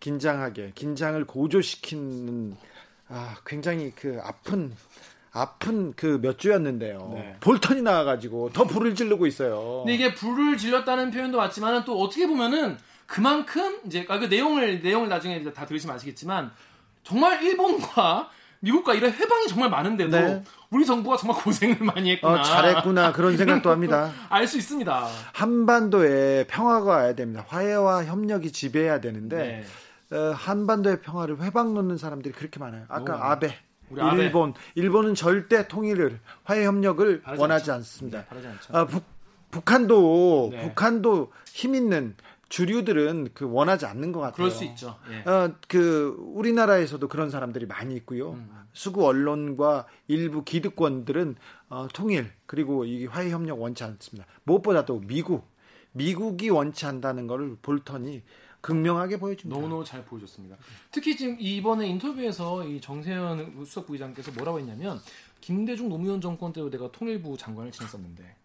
긴장하게 긴장을 고조시키는 아, 굉장히 그 아픈 아픈 그 몇 주였는데요. 네. 볼턴이 나와가지고 더 불을 지르고 있어요. 근데 이게 불을 질렀다는 표현도 맞지만 또 어떻게 보면은 그만큼 이제 아, 그 내용을 내용을 나중에 다 들으시면 아시겠지만 정말 일본과 미국과 이런 해방이 정말 많은데도 네. 우리 정부가 정말 고생을 많이 했구나. 어, 잘했구나 그런 생각도 합니다. 알 수 있습니다. 한반도에 평화가 와야 됩니다. 화해와 협력이 지배해야 되는데 네. 어, 한반도의 평화를 회방 놓는 사람들이 그렇게 많아요. 아까 오. 아베, 일본, 아베. 일본은 절대 통일을 화해 협력을 원하지 않죠. 않습니다. 네, 어, 북, 북한도 네. 북한도 힘 있는 주류들은 그 원하지 않는 것 같아요. 그럴 수 있죠. 예. 어, 그 우리나라에서도 그런 사람들이 많이 있고요. 음. 수구 언론과 일부 기득권들은 어, 통일 그리고 이 화해 협력 원치 않습니다. 무엇보다도 미국 미국이 원치 않다는 것을 볼턴이 극명하게 보여줍니다. 너무너무 잘 보여줬습니다. 특히 지금 이번에 인터뷰에서 이 정세현 수석 부의장께서 뭐라고 했냐면 김대중 노무현 정권 때도 내가 통일부 장관을 지냈었는데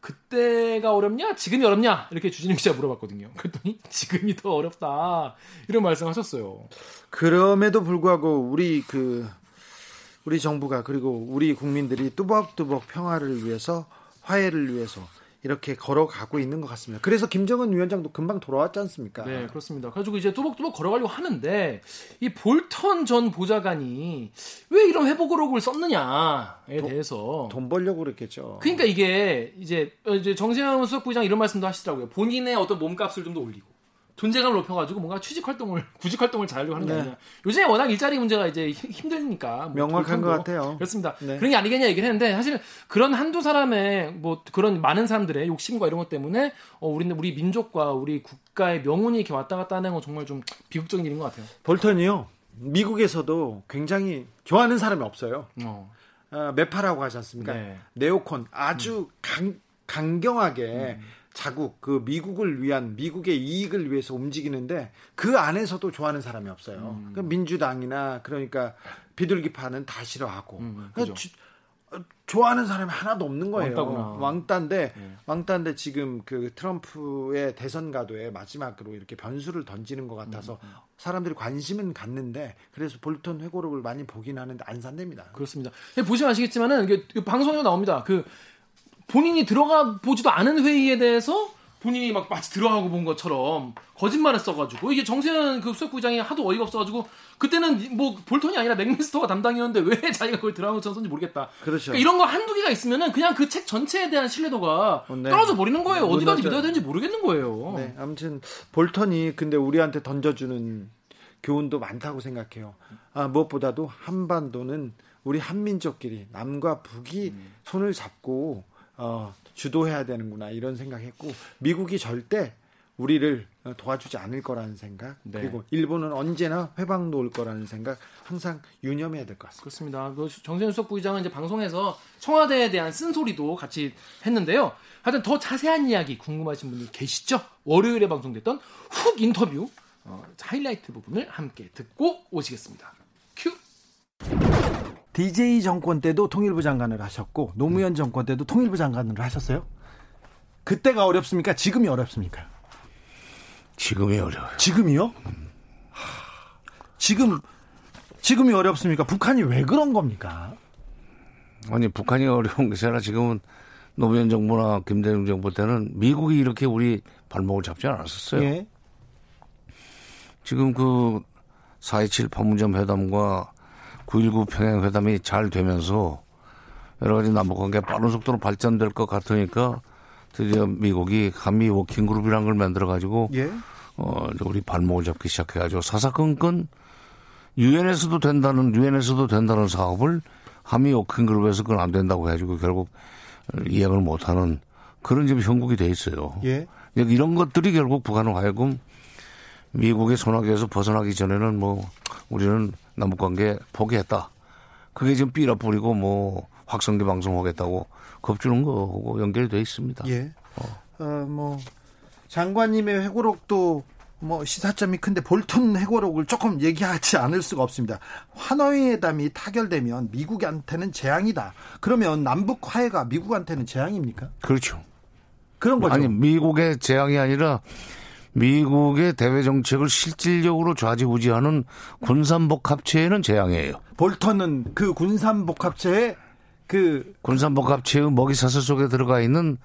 그때가 어렵냐? 지금이 어렵냐? 이렇게 주진우 기자 물어봤거든요. 그랬더니 지금이 더 어렵다. 이런 말씀하셨어요. 그럼에도 불구하고 우리 그 우리 정부가 그리고 우리 국민들이 뚜벅뚜벅 평화를 위해서 화해를 위해서 이렇게 걸어가고 있는 것 같습니다. 그래서 김정은 위원장도 금방 돌아왔지 않습니까? 네, 그렇습니다. 가지고 이제 뚜벅뚜벅 걸어가려고 하는데 이 볼턴 전 보좌관이 왜 이런 회복으로을 썼느냐에 도, 대해서 돈 벌려고 그랬겠죠. 그러니까 이게 이제 이제 정세현 수석부장 이런 말씀도 하시더라고요. 본인의 어떤 몸값을 좀 더 올리고 존재감을 높여가지고 뭔가 취직 활동을 구직 활동을 잘하려고 하는 게 네. 아니라 요즘에 워낙 일자리 문제가 이제 힘드니까 뭐 명확한 것 같아요. 그렇습니다. 네. 그런 게 아니겠냐 얘기를 했는데 사실 그런 한두 사람의 뭐 그런 많은 사람들의 욕심과 이런 것 때문에 어, 우리는 우리 민족과 우리 국가의 명운이 이렇게 왔다 갔다 하는 건 정말 좀 비극적인 일인 것 같아요. 볼턴이요. 미국에서도 굉장히 좋아하는 사람이 없어요. 어. 어 메파라고 하지 않습니까? 네. 네오콘 아주 음. 강, 강경하게 음. 자국 그 미국을 위한 미국의 이익을 위해서 움직이는데 그 안에서도 좋아하는 사람이 없어요. 음. 그 민주당이나 그러니까 비둘기파는 다 싫어하고 음, 그러니까 주, 좋아하는 사람이 하나도 없는 거예요. 왕따구나. 왕따인데 네. 왕따인데 지금 그 트럼프의 대선 가도에 마지막으로 이렇게 변수를 던지는 것 같아서 음, 음. 사람들이 관심은 갖는데 그래서 볼턴 회고록을 많이 보긴 하는데 안 산답니다. 그렇습니다. 보시면 아시겠지만은 이게 방송에 나옵니다. 그 본인이 들어가 보지도 않은 회의에 대해서 본인이 막 마치 들어가고 본 것처럼 거짓말을 써가지고 이게 정세현 그 수석 부장이 하도 어이가 없어가지고 그때는 뭐 볼턴이 아니라 맥미스터가 담당이었는데 왜 자기가 그걸 것처럼 썼는지 모르겠다. 그렇죠. 그러니까 이런 거 한두 개가 있으면은 그냥 그 책 전체에 대한 신뢰도가 어, 네. 떨어져 버리는 거예요. 어디까지 믿어야 되는지 모르겠는 거예요. 네, 아무튼 볼턴이 근데 우리한테 던져주는 교훈도 많다고 생각해요. 아, 무엇보다도 한반도는 우리 한민족끼리 남과 북이 음. 손을 잡고 어, 주도해야 되는구나 이런 생각했고 미국이 절대 우리를 도와주지 않을 거라는 생각 네. 그리고 일본은 언제나 회방 놓을 거라는 생각 항상 유념해야 될 것 같습니다. 그렇습니다. 그 정세현 수석 부의장은 이제 방송에서 청와대에 대한 쓴소리도 같이 했는데요. 하여튼 더 자세한 이야기 궁금하신 분들 계시죠? 월요일에 방송됐던 훅 인터뷰 어, 하이라이트 부분을 함께 듣고 오시겠습니다. 큐. DJ 정권 때도 통일부 장관을 하셨고 노무현 정권 때도 통일부 장관을 하셨어요? 그때가 어렵습니까? 지금이 어렵습니까? 지금이 어려워요. 지금이요? 지금 지금이 어렵습니까? 북한이 왜 그런 겁니까? 아니 북한이 어려운 것이 아니라 지금은 노무현 정부나 김대중 정부 때는 미국이 이렇게 우리 발목을 잡지 않았었어요. 예. 지금 그4.27 판문점 회담과 9.19 평양회담이 잘 되면서 여러 가지 남북관계 빠른 속도로 발전될 것 같으니까 드디어 미국이 한미 워킹그룹이라는 걸 만들어가지고 예? 어, 우리 발목을 잡기 시작해가지고 사사건건 유엔에서도 된다는 유엔에서도 된다는 사업을 한미 워킹그룹에서 그건 안 된다고 해가지고 결국 이행을 못하는 그런 지금 형국이 돼 있어요. 예? 이런 것들이 결국 북한을 하여금 미국의 손아귀에서 벗어나기 전에는 뭐 우리는 남북관계 포기했다. 그게 지금 삐라 뿌리고 뭐 확성기 방송하겠다고 겁주는 거하고 연결이 돼 있습니다. 예. 어. 어, 뭐 장관님의 회고록도 뭐 시사점이 큰데 볼턴 회고록을 조금 얘기하지 않을 수가 없습니다. 하노이 회담이 타결되면 미국한테는 재앙이다. 그러면 남북 화해가 미국한테는 재앙입니까? 그렇죠. 그런 거죠. 아니 미국의 재앙이 아니라 미국의 대외 정책을 실질적으로 좌지우지하는 군산복 합체에는 재앙이에요. 볼턴은 그 군산복 합체에 그 군산복 합체의 먹이 사슬 속에 들어가 있는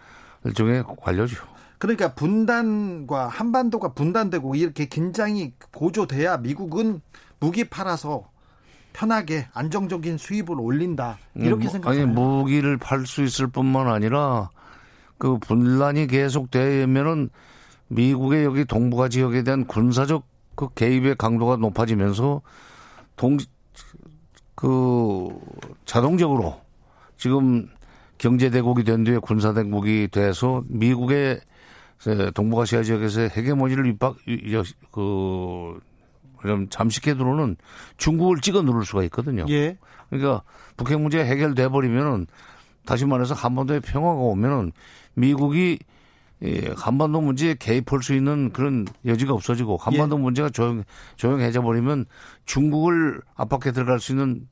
일종의 관료죠. 그러니까 분단과 한반도가 분단되고 이렇게 긴장이 고조돼야 미국은 무기 팔아서 편하게 안정적인 수입을 올린다 이렇게 음, 생각해요. 아니 무기를 팔 수 있을 뿐만 아니라 그 분란이 계속되면은 미국의 여기 동북아 지역에 대한 군사적 그 개입의 강도가 높아지면서 동, 그 자동적으로 지금 경제대국이 된 뒤에 군사대국이 돼서 미국의 동북아시아 지역에서 헤게모니를 입박, 그, 좀 잠식해 들어오는 중국을 찍어 누를 수가 있거든요. 예. 그러니까 북핵 문제가 해결돼 버리면은 다시 말해서 한반도에 평화가 오면은 미국이 예, 한반도 문제에 개입할 수 있는 그런 여지가 없어지고 한반도 예. 문제가 조용, 조용해져 버리면 중국을 압박해 들어갈 수 있는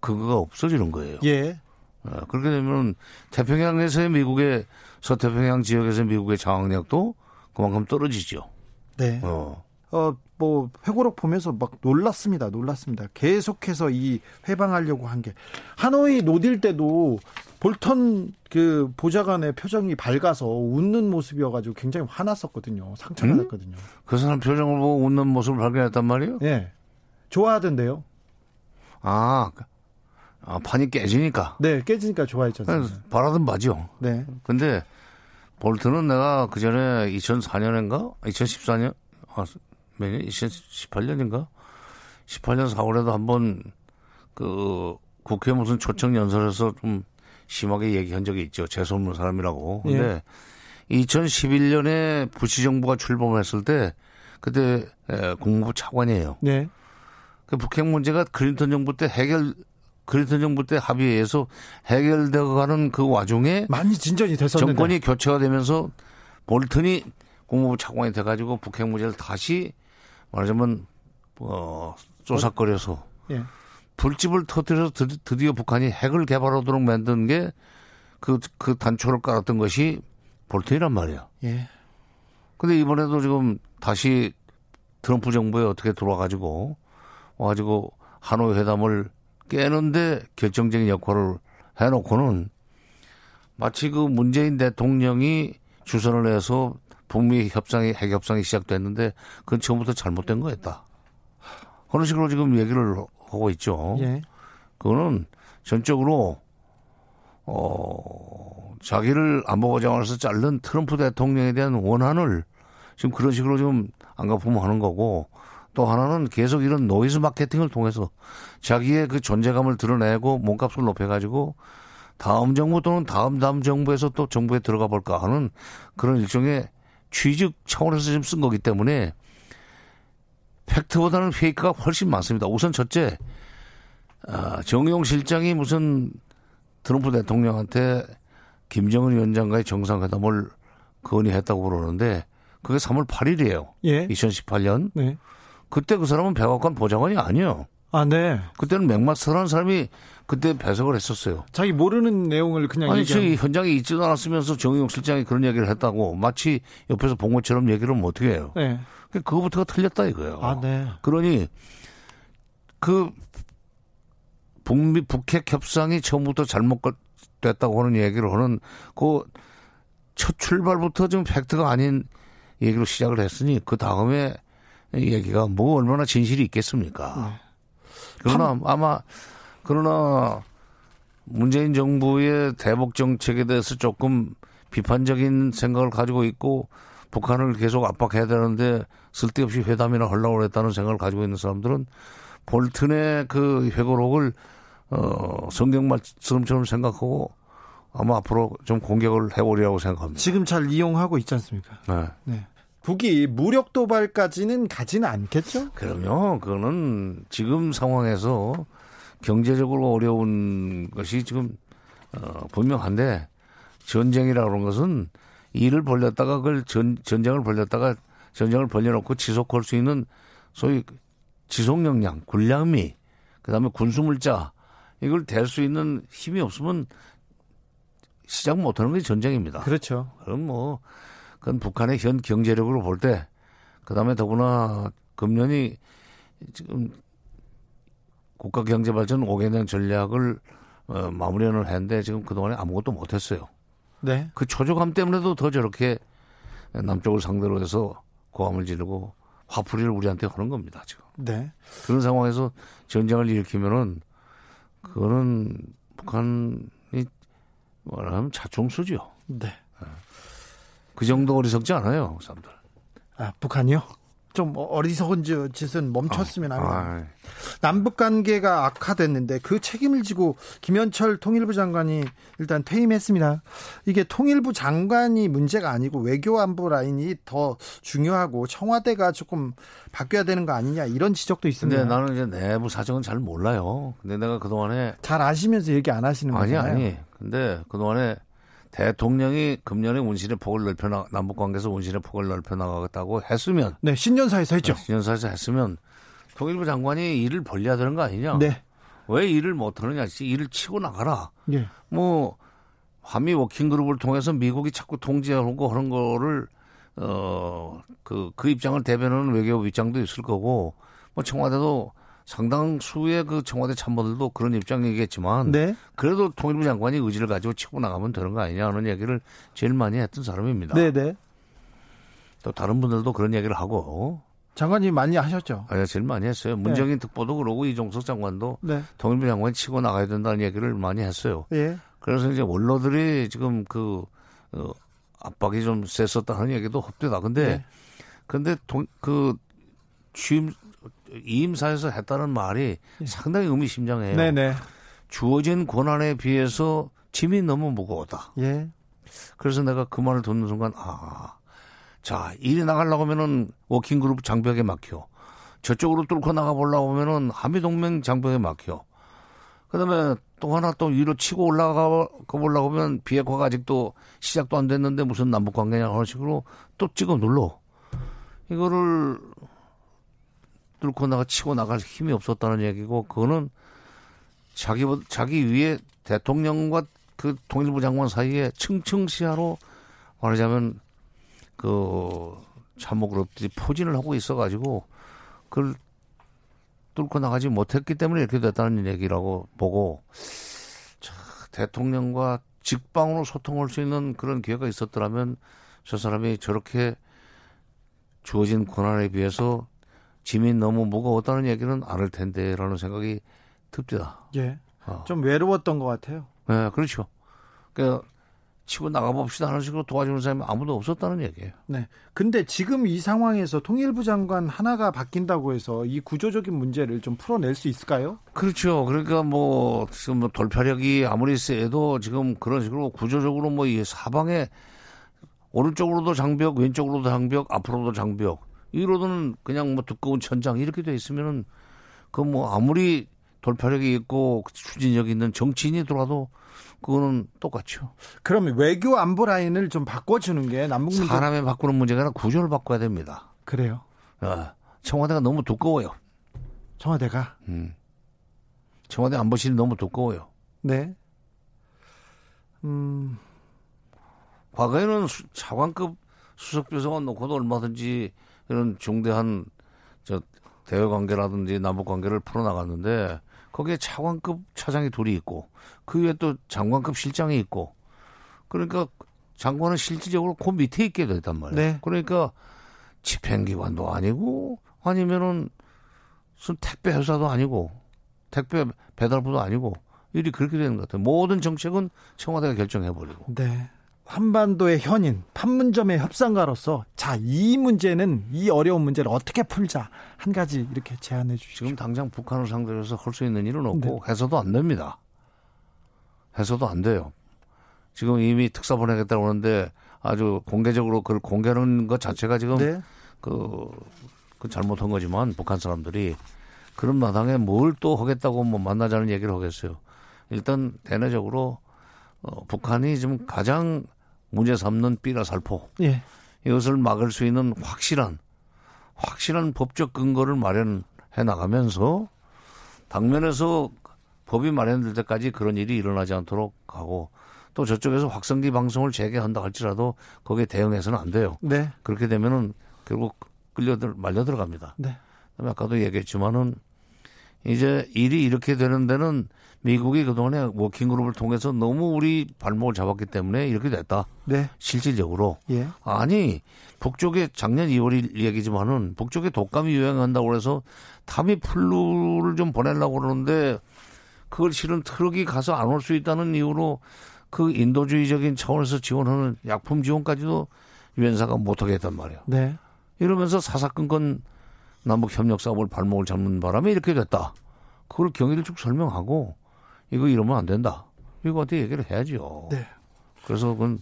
그거가 없어지는 거예요. 예. 어, 그렇게 되면 태평양에서의 미국의 서태평양 지역에서 미국의 장악력도 그만큼 떨어지죠. 네. 어. 어, 뭐, 회고록 보면서 막 놀랐습니다. 놀랐습니다. 계속해서 이 회방하려고 한 게. 하노이 노딜 때도 볼턴 그 보좌관의 표정이 밝아서 웃는 모습이어가지고 굉장히 화났었거든요. 상처받았거든요. 음? 그 사람 표정을 보고 웃는 모습을 발견했단 말이에요? 예. 네. 좋아하던데요. 아, 아, 판이 깨지니까. 네, 깨지니까 좋아했잖아요. 바라던 바죠. 네. 근데 볼트는 내가 그 전에 2004년인가? 2014년? 아, 몇 년? 2018년인가? 18년 4월에도 한번 그 국회 무슨 초청 연설에서 좀 심하게 얘기한 적이 있죠. 재수 없는 사람이라고. 근데 예. 2011년에 부시 정부가 출범했을 때 그때 국무부 차관이에요. 네. 그 북핵 문제가 클린턴 정부 때 해결 클린턴 정부 때 합의해서 해결되어 가는 그 와중에 많이 진전이 됐었는데 정권이 교체가 되면서 볼턴이 국무부 차관이 돼 가지고 북핵 문제를 다시 말하자면 어 쏘삭거려서 예. 불집을 터뜨려서 드디어 북한이 핵을 개발하도록 만든 게 그, 그 단초를 깔았던 것이 볼턴이란 말이야. 예. 근데 이번에도 지금 다시 트럼프 정부에 어떻게 들어와가지고 와가지고 하노이 회담을 깨는데 결정적인 역할을 해놓고는 마치 그 문재인 대통령이 주선을 해서 북미 협상이 핵 협상이 시작됐는데 그건 처음부터 잘못된 거였다. 그런 식으로 지금 얘기를 하고 있죠. 예. 그거는 전적으로 어 자기를 안보과장으로서 자른 트럼프 대통령에 대한 원한을 지금 그런 식으로 좀 앙갚음하는 거고 또 하나는 계속 이런 노이즈 마케팅을 통해서 자기의 그 존재감을 드러내고 몸값을 높여가지고 다음 정부 또는 다음 다음 정부에서 또 정부에 들어가 볼까 하는 그런 일종의 취직 차원에서 지금 쓴 거기 때문에 팩트보다는 페이크가 훨씬 많습니다. 우선 첫째, 아, 정의용 실장이 무슨 트럼프 대통령한테 김정은 위원장과의 정상회담을 건의했다고 그러는데 그게 3월 8일이에요. 예. 2018년. 네. 그때 그 사람은 백악관 보좌관이 아니에요. 아, 네. 그때는 맥마스터라는 사람이 그때 배석을 했었어요. 자기 모르는 내용을 그냥 아니, 얘기하는... 현장에 있지도 않았으면서 정의용 실장이 그런 얘기를 했다고 마치 옆에서 본 것처럼 얘기를 하면 어떻게 해요? 네. 그거부터가 틀렸다 이거예요. 아, 네. 그러니 그 북미 북핵 협상이 처음부터 잘못됐다고 하는 얘기를 하는 그 첫 출발부터 좀 팩트가 아닌 얘기로 시작을 했으니 그 다음에 얘기가 뭐 얼마나 진실이 있겠습니까? 네. 그러나 아마 그러나 문재인 정부의 대북 정책에 대해서 조금 비판적인 생각을 가지고 있고 북한을 계속 압박해야 되는데 쓸데없이 회담이나 하려고 했다는 생각을 가지고 있는 사람들은 볼튼의 그 회고록을 어, 성경 말씀처럼 생각하고 아마 앞으로 좀 공격을 해보리라고 생각합니다. 지금 잘 이용하고 있지 않습니까? 네. 네. 북이 무력 도발까지는 가지는 않겠죠? 그럼요. 그거는 지금 상황에서 경제적으로 어려운 것이 지금 어, 분명한데 전쟁이라 그런 것은 일을 벌렸다가 그걸 전, 전쟁을 벌렸다가 전쟁을 벌려놓고 지속할 수 있는 소위 지속 역량, 군량미, 그다음에 군수물자 이걸 댈 수 있는 힘이 없으면 시작 못하는 게 전쟁입니다. 그렇죠. 그럼 뭐 그건 북한의 현 경제력으로 볼 때, 그 다음에 더구나 금년이 지금 국가 경제 발전 5개년 전략을 어, 마무리는 했는데 지금 그동안에 아무것도 못했어요. 네. 그 초조감 때문에도 더 저렇게 남쪽을 상대로 해서 고함을 지르고 화풀이를 우리한테 하는 겁니다 지금. 네. 그런 상황에서 전쟁을 일으키면은 그거는 북한이 뭐라면 자충수죠. 네. 그 정도 어리석지 않아요, 그 사람들. 아, 북한이요? 좀 어리석은 짓은 멈췄으면 아, 합니다. 남북 관계가 악화됐는데 그 책임을 지고 김현철 통일부 장관이 일단 퇴임했습니다. 이게 통일부 장관이 문제가 아니고 외교안보 라인이 더 중요하고 청와대가 조금 바뀌어야 되는 거 아니냐 이런 지적도 있습니다. 근데 나는 이제 내부 사정은 잘 몰라요. 근데 내가 그동안에 잘 아시면서 얘기 안 하시는 거예요. 아니 아니. 근데 그동안에 대통령이 금년에 운신의 폭을 넓혀 나 남북 관계에서 운신의 폭을 넓혀 나가겠다고 했으면 네 신년사에서 했죠. 네, 신년사에서 했으면 통일부 장관이 일을 벌려야 되는 거 아니냐? 네. 왜 일을 못 하느냐? 일을 치고 나가라. 예. 뭐 한미 워킹 그룹을 통해서 미국이 자꾸 통제하고 하는 거를 어그그 그 입장을 대변하는 외교 입장도 있을 거고 뭐 청와대도 상당수의 그 청와대 참모들도 그런 입장이겠지만 네. 그래도 통일부 장관이 의지를 가지고 치고 나가면 되는 거 아니냐는 얘기를 제일 많이 했던 사람입니다. 네네. 네. 또 다른 분들도 그런 얘기를 하고 장관이 많이 하셨죠. 아니 제일 많이 했어요. 문정인 네. 특보도 그러고 이종석 장관도 네. 통일부 장관이 치고 나가야 된다는 얘기를 많이 했어요. 예. 그래서 이제 원로들이 지금 그 어, 압박이 좀 셌었다는 얘기도 헛되다. 근데 네. 근데 동, 그 취임 이임사에서 했다는 말이 예. 상당히 의미심장해요. 네네. 주어진 권한에 비해서 짐이 너무 무거웠다. 예. 그래서 내가 그 말을 듣는 순간 아, 자 일이 나가려고 하면은 워킹그룹 장벽에 막혀. 저쪽으로 뚫고 나가 보려고 하면은 한미동맹 장벽에 막혀. 그다음에 또 하나 또 위로 치고 올라가 보려고 하면 비핵화가 아직도 시작도 안 됐는데 무슨 남북 관계냐 하는 식으로 또 찍어 눌러. 이거를 뚫고 나가 치고 나갈 힘이 없었다는 얘기고 그거는 자기 자기 위에 대통령과 그 통일부 장관 사이에 층층시하로 말하자면 그 참모그룹들이 포진을 하고 있어가지고 그걸 뚫고 나가지 못했기 때문에 이렇게 됐다는 얘기라고 보고 자, 대통령과 직방으로 소통할 수 있는 그런 기회가 있었더라면 저 사람이 저렇게 주어진 권한에 비해서 짐이 너무 무거웠다는 얘기는 안할 텐데라는 생각이 듭니다. 예. 어. 좀 외로웠던 것 같아요. 네, 그렇죠. 그러니까 치고 나가봅시다 하는 식으로 도와주는 사람이 아무도 없었다는 얘기예요. 네. 근데 지금 이 상황에서 통일부 장관 하나가 바뀐다고 해서 이 구조적인 문제를 좀 풀어낼 수 있을까요? 그렇죠. 그러니까 뭐 지금 뭐 돌파력이 아무리 세도 지금 그런 식으로 구조적으로 뭐 이 사방에 오른쪽으로도 장벽, 왼쪽으로도 장벽, 앞으로도 장벽 이로는 그냥 뭐 두꺼운 천장 이렇게 돼 있으면은 그 뭐 아무리 돌파력이 있고 추진력이 있는 정치인이 들어와도 그거는 똑같죠. 그러면 외교 안보 라인을 좀 바꿔주는 게 남북 문제 사람의 바꾸는 문제가 아니라 구조를 바꿔야 됩니다. 그래요. 어, 청와대가 너무 두꺼워요. 청와대가. 음. 청와대 안보실이 너무 두꺼워요. 네. 음. 과거에는 수, 차관급 수석비서관 놓고도 얼마든지 이런 중대한 저 대외 관계라든지 남북 관계를 풀어나갔는데 거기에 차관급 차장이 둘이 있고 그 위에 또 장관급 실장이 있고 그러니까 장관은 실질적으로 그 밑에 있게 됐단 말이에요. 네. 그러니까 집행기관도 아니고 아니면은 무슨 택배 회사도 아니고 택배 배달부도 아니고 일이 그렇게 되는 것 같아요. 모든 정책은 청와대가 결정해버리고. 네. 한반도의 현인 판문점의 협상가로서 자 이 문제는 이 어려운 문제를 어떻게 풀자 한 가지 이렇게 제안해 주시죠. 지금 당장 북한을 상대로 해서 할 수 있는 일은 없고 네. 해서도 안 됩니다. 해서도 안 돼요. 지금 이미 특사 보내겠다고 하는데 아주 공개적으로 그걸 공개하는 것 자체가 지금 네. 그, 그 잘못한 거지만 북한 사람들이 그런 마당에 뭘 또 하겠다고 뭐 만나자는 얘기를 하겠어요. 일단 대내적으로 어, 북한이 지금 가장 문제 삼는 삐라 살포. 예. 이것을 막을 수 있는 확실한 확실한 법적 근거를 마련해 나가면서 당면에서 법이 마련될 때까지 그런 일이 일어나지 않도록 하고 또 저쪽에서 확성기 방송을 재개한다 할지라도 거기에 대응해서는 안 돼요. 네. 그렇게 되면은 결국 끌려 들 말려 들어갑니다. 네. 아까도 얘기했지만은 이제 일이 이렇게 되는 데는 미국이 그동안에 워킹그룹을 통해서 너무 우리 발목을 잡았기 때문에 이렇게 됐다. 네. 실질적으로. 예. 아니, 북쪽에 작년 2월 얘기지만은 북쪽에 독감이 유행한다고 해서 타미플루를 좀 보내려고 그러는데 그걸 실은 트럭이 가서 안 올 수 있다는 이유로 그 인도주의적인 차원에서 지원하는 약품 지원까지도 유엔사가 못하게 했단 말이에요. 네. 이러면서 사사건건 남북 협력 사업을 발목을 잡는 바람에 이렇게 됐다. 그걸 경위를 쭉 설명하고 이거 이러면 안 된다. 미국한테 얘기를 해야죠. 네. 그래서 그건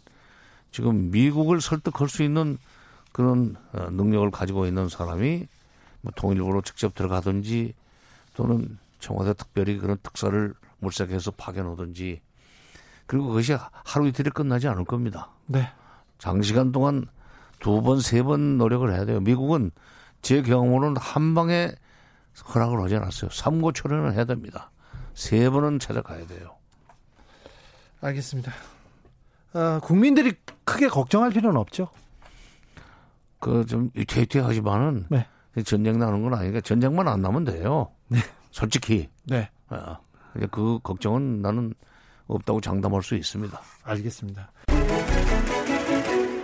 지금 미국을 설득할 수 있는 그런 어, 능력을 가지고 있는 사람이 뭐 통일부로 직접 들어가든지 또는 청와대 특별히 그런 특사를 물색해서 파견오든지 그리고 그것이 하루 이틀에 끝나지 않을 겁니다. 네. 장시간 동안 두 번, 세 번 노력을 해야 돼요. 미국은 제 경우는 한 방에 허락을 하지 않았어요. 삼고 초련을 해야 됩니다. 세 번은 찾아가야 돼요. 알겠습니다. 어, 국민들이 크게 걱정할 필요는 없죠. 그좀 위태위태하지만은 네. 전쟁 나는 건 아니니까 전쟁만 안 나면 돼요. 네. 솔직히. 네. 어, 그 걱정은 나는 없다고 장담할 수 있습니다. 알겠습니다.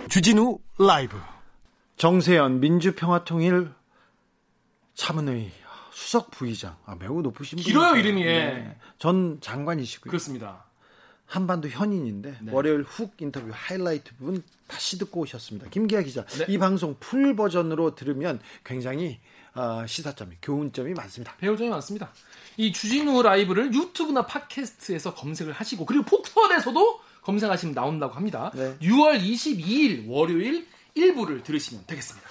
주진우 라이브 정세현 민주평화통일 자문회의 수석 부의장 아, 매우 높으신 길어요 이름이 네. 전 장관이시고요. 그렇습니다. 한반도 현인인데 네. 월요일 훅 인터뷰 하이라이트 부분 다시 듣고 오셨습니다. 김기화 기자, 네. 이 방송 풀 버전으로 들으면 굉장히 어, 시사점이 교훈점이 많습니다. 배울 점이 많습니다. 이 주진우 라이브를 유튜브나 팟캐스트에서 검색을 하시고 그리고 폭스원에서도 검색하시면 나온다고 합니다. 네. 6월 22일 월요일 1부를 들으시면 되겠습니다.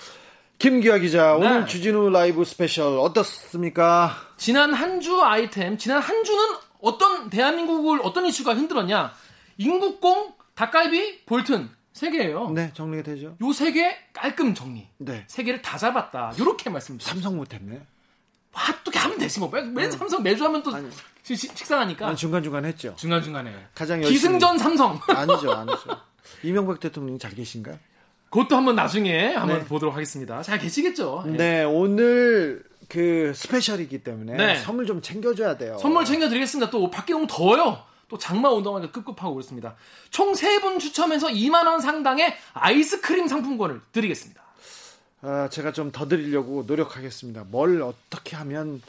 김기화 기자, 네. 오늘 주진우 라이브 스페셜 어떻습니까? 지난 한 주 아이템, 지난 한 주는 어떤 대한민국을 어떤 이슈가 흔들었냐? 인국공, 닭갈비, 볼튼 세 개예요. 네, 정리가 되죠. 요 세 개 깔끔 정리. 네. 세 개를 다 잡았다. 요렇게 말씀드립니다. 삼성 못했네. 아, 또 하면 되지 뭐. 매, 매 네. 삼성 매주 하면 또 아니, 시, 식상하니까. 중간 중간 했죠. 중간 중간에. 가장 열심히. 기승전 삼성. 아니죠, 아니죠. 이명박 대통령 잘 계신가요? 그것도 한번 나중에 한번 네. 보도록 하겠습니다. 잘 계시겠죠? 네, 네 오늘 그 스페셜이기 때문에 네. 선물 좀 챙겨줘야 돼요. 선물 챙겨드리겠습니다. 또 밖에 너무 더워요. 또 장마 운동하니까 급급하고 그렇습니다. 총 세 분 추첨해서 2만 원 상당의 아이스크림 상품권을 드리겠습니다. 아, 제가 좀 더 드리려고 노력하겠습니다. 뭘 어떻게 하면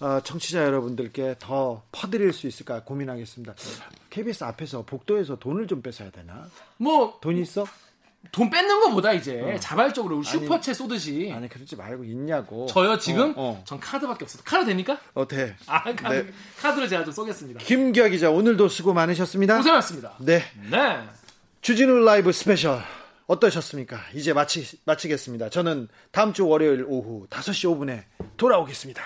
어, 청취자 여러분들께 더 퍼드릴 수 있을까 고민하겠습니다. KBS 앞에서 복도에서 돈을 좀 뺏어야 되나? 뭐 돈 있어? 돈 뺏는 것보다 이제 어. 자발적으로 슈퍼챗 쏘듯이 아니 그러지 말고 있냐고 저요 지금 어, 어. 전 카드밖에 없어요 카드 됩니까? 어 돼. 아 카드 네. 카드로 제가 좀 쏘겠습니다 김기아 기자 오늘도 수고 많으셨습니다 고생하셨습니다 네. 네 주진우 라이브 스페셜 어떠셨습니까? 이제 마치, 마치겠습니다 저는 다음 주 월요일 오후 5시 5분에 돌아오겠습니다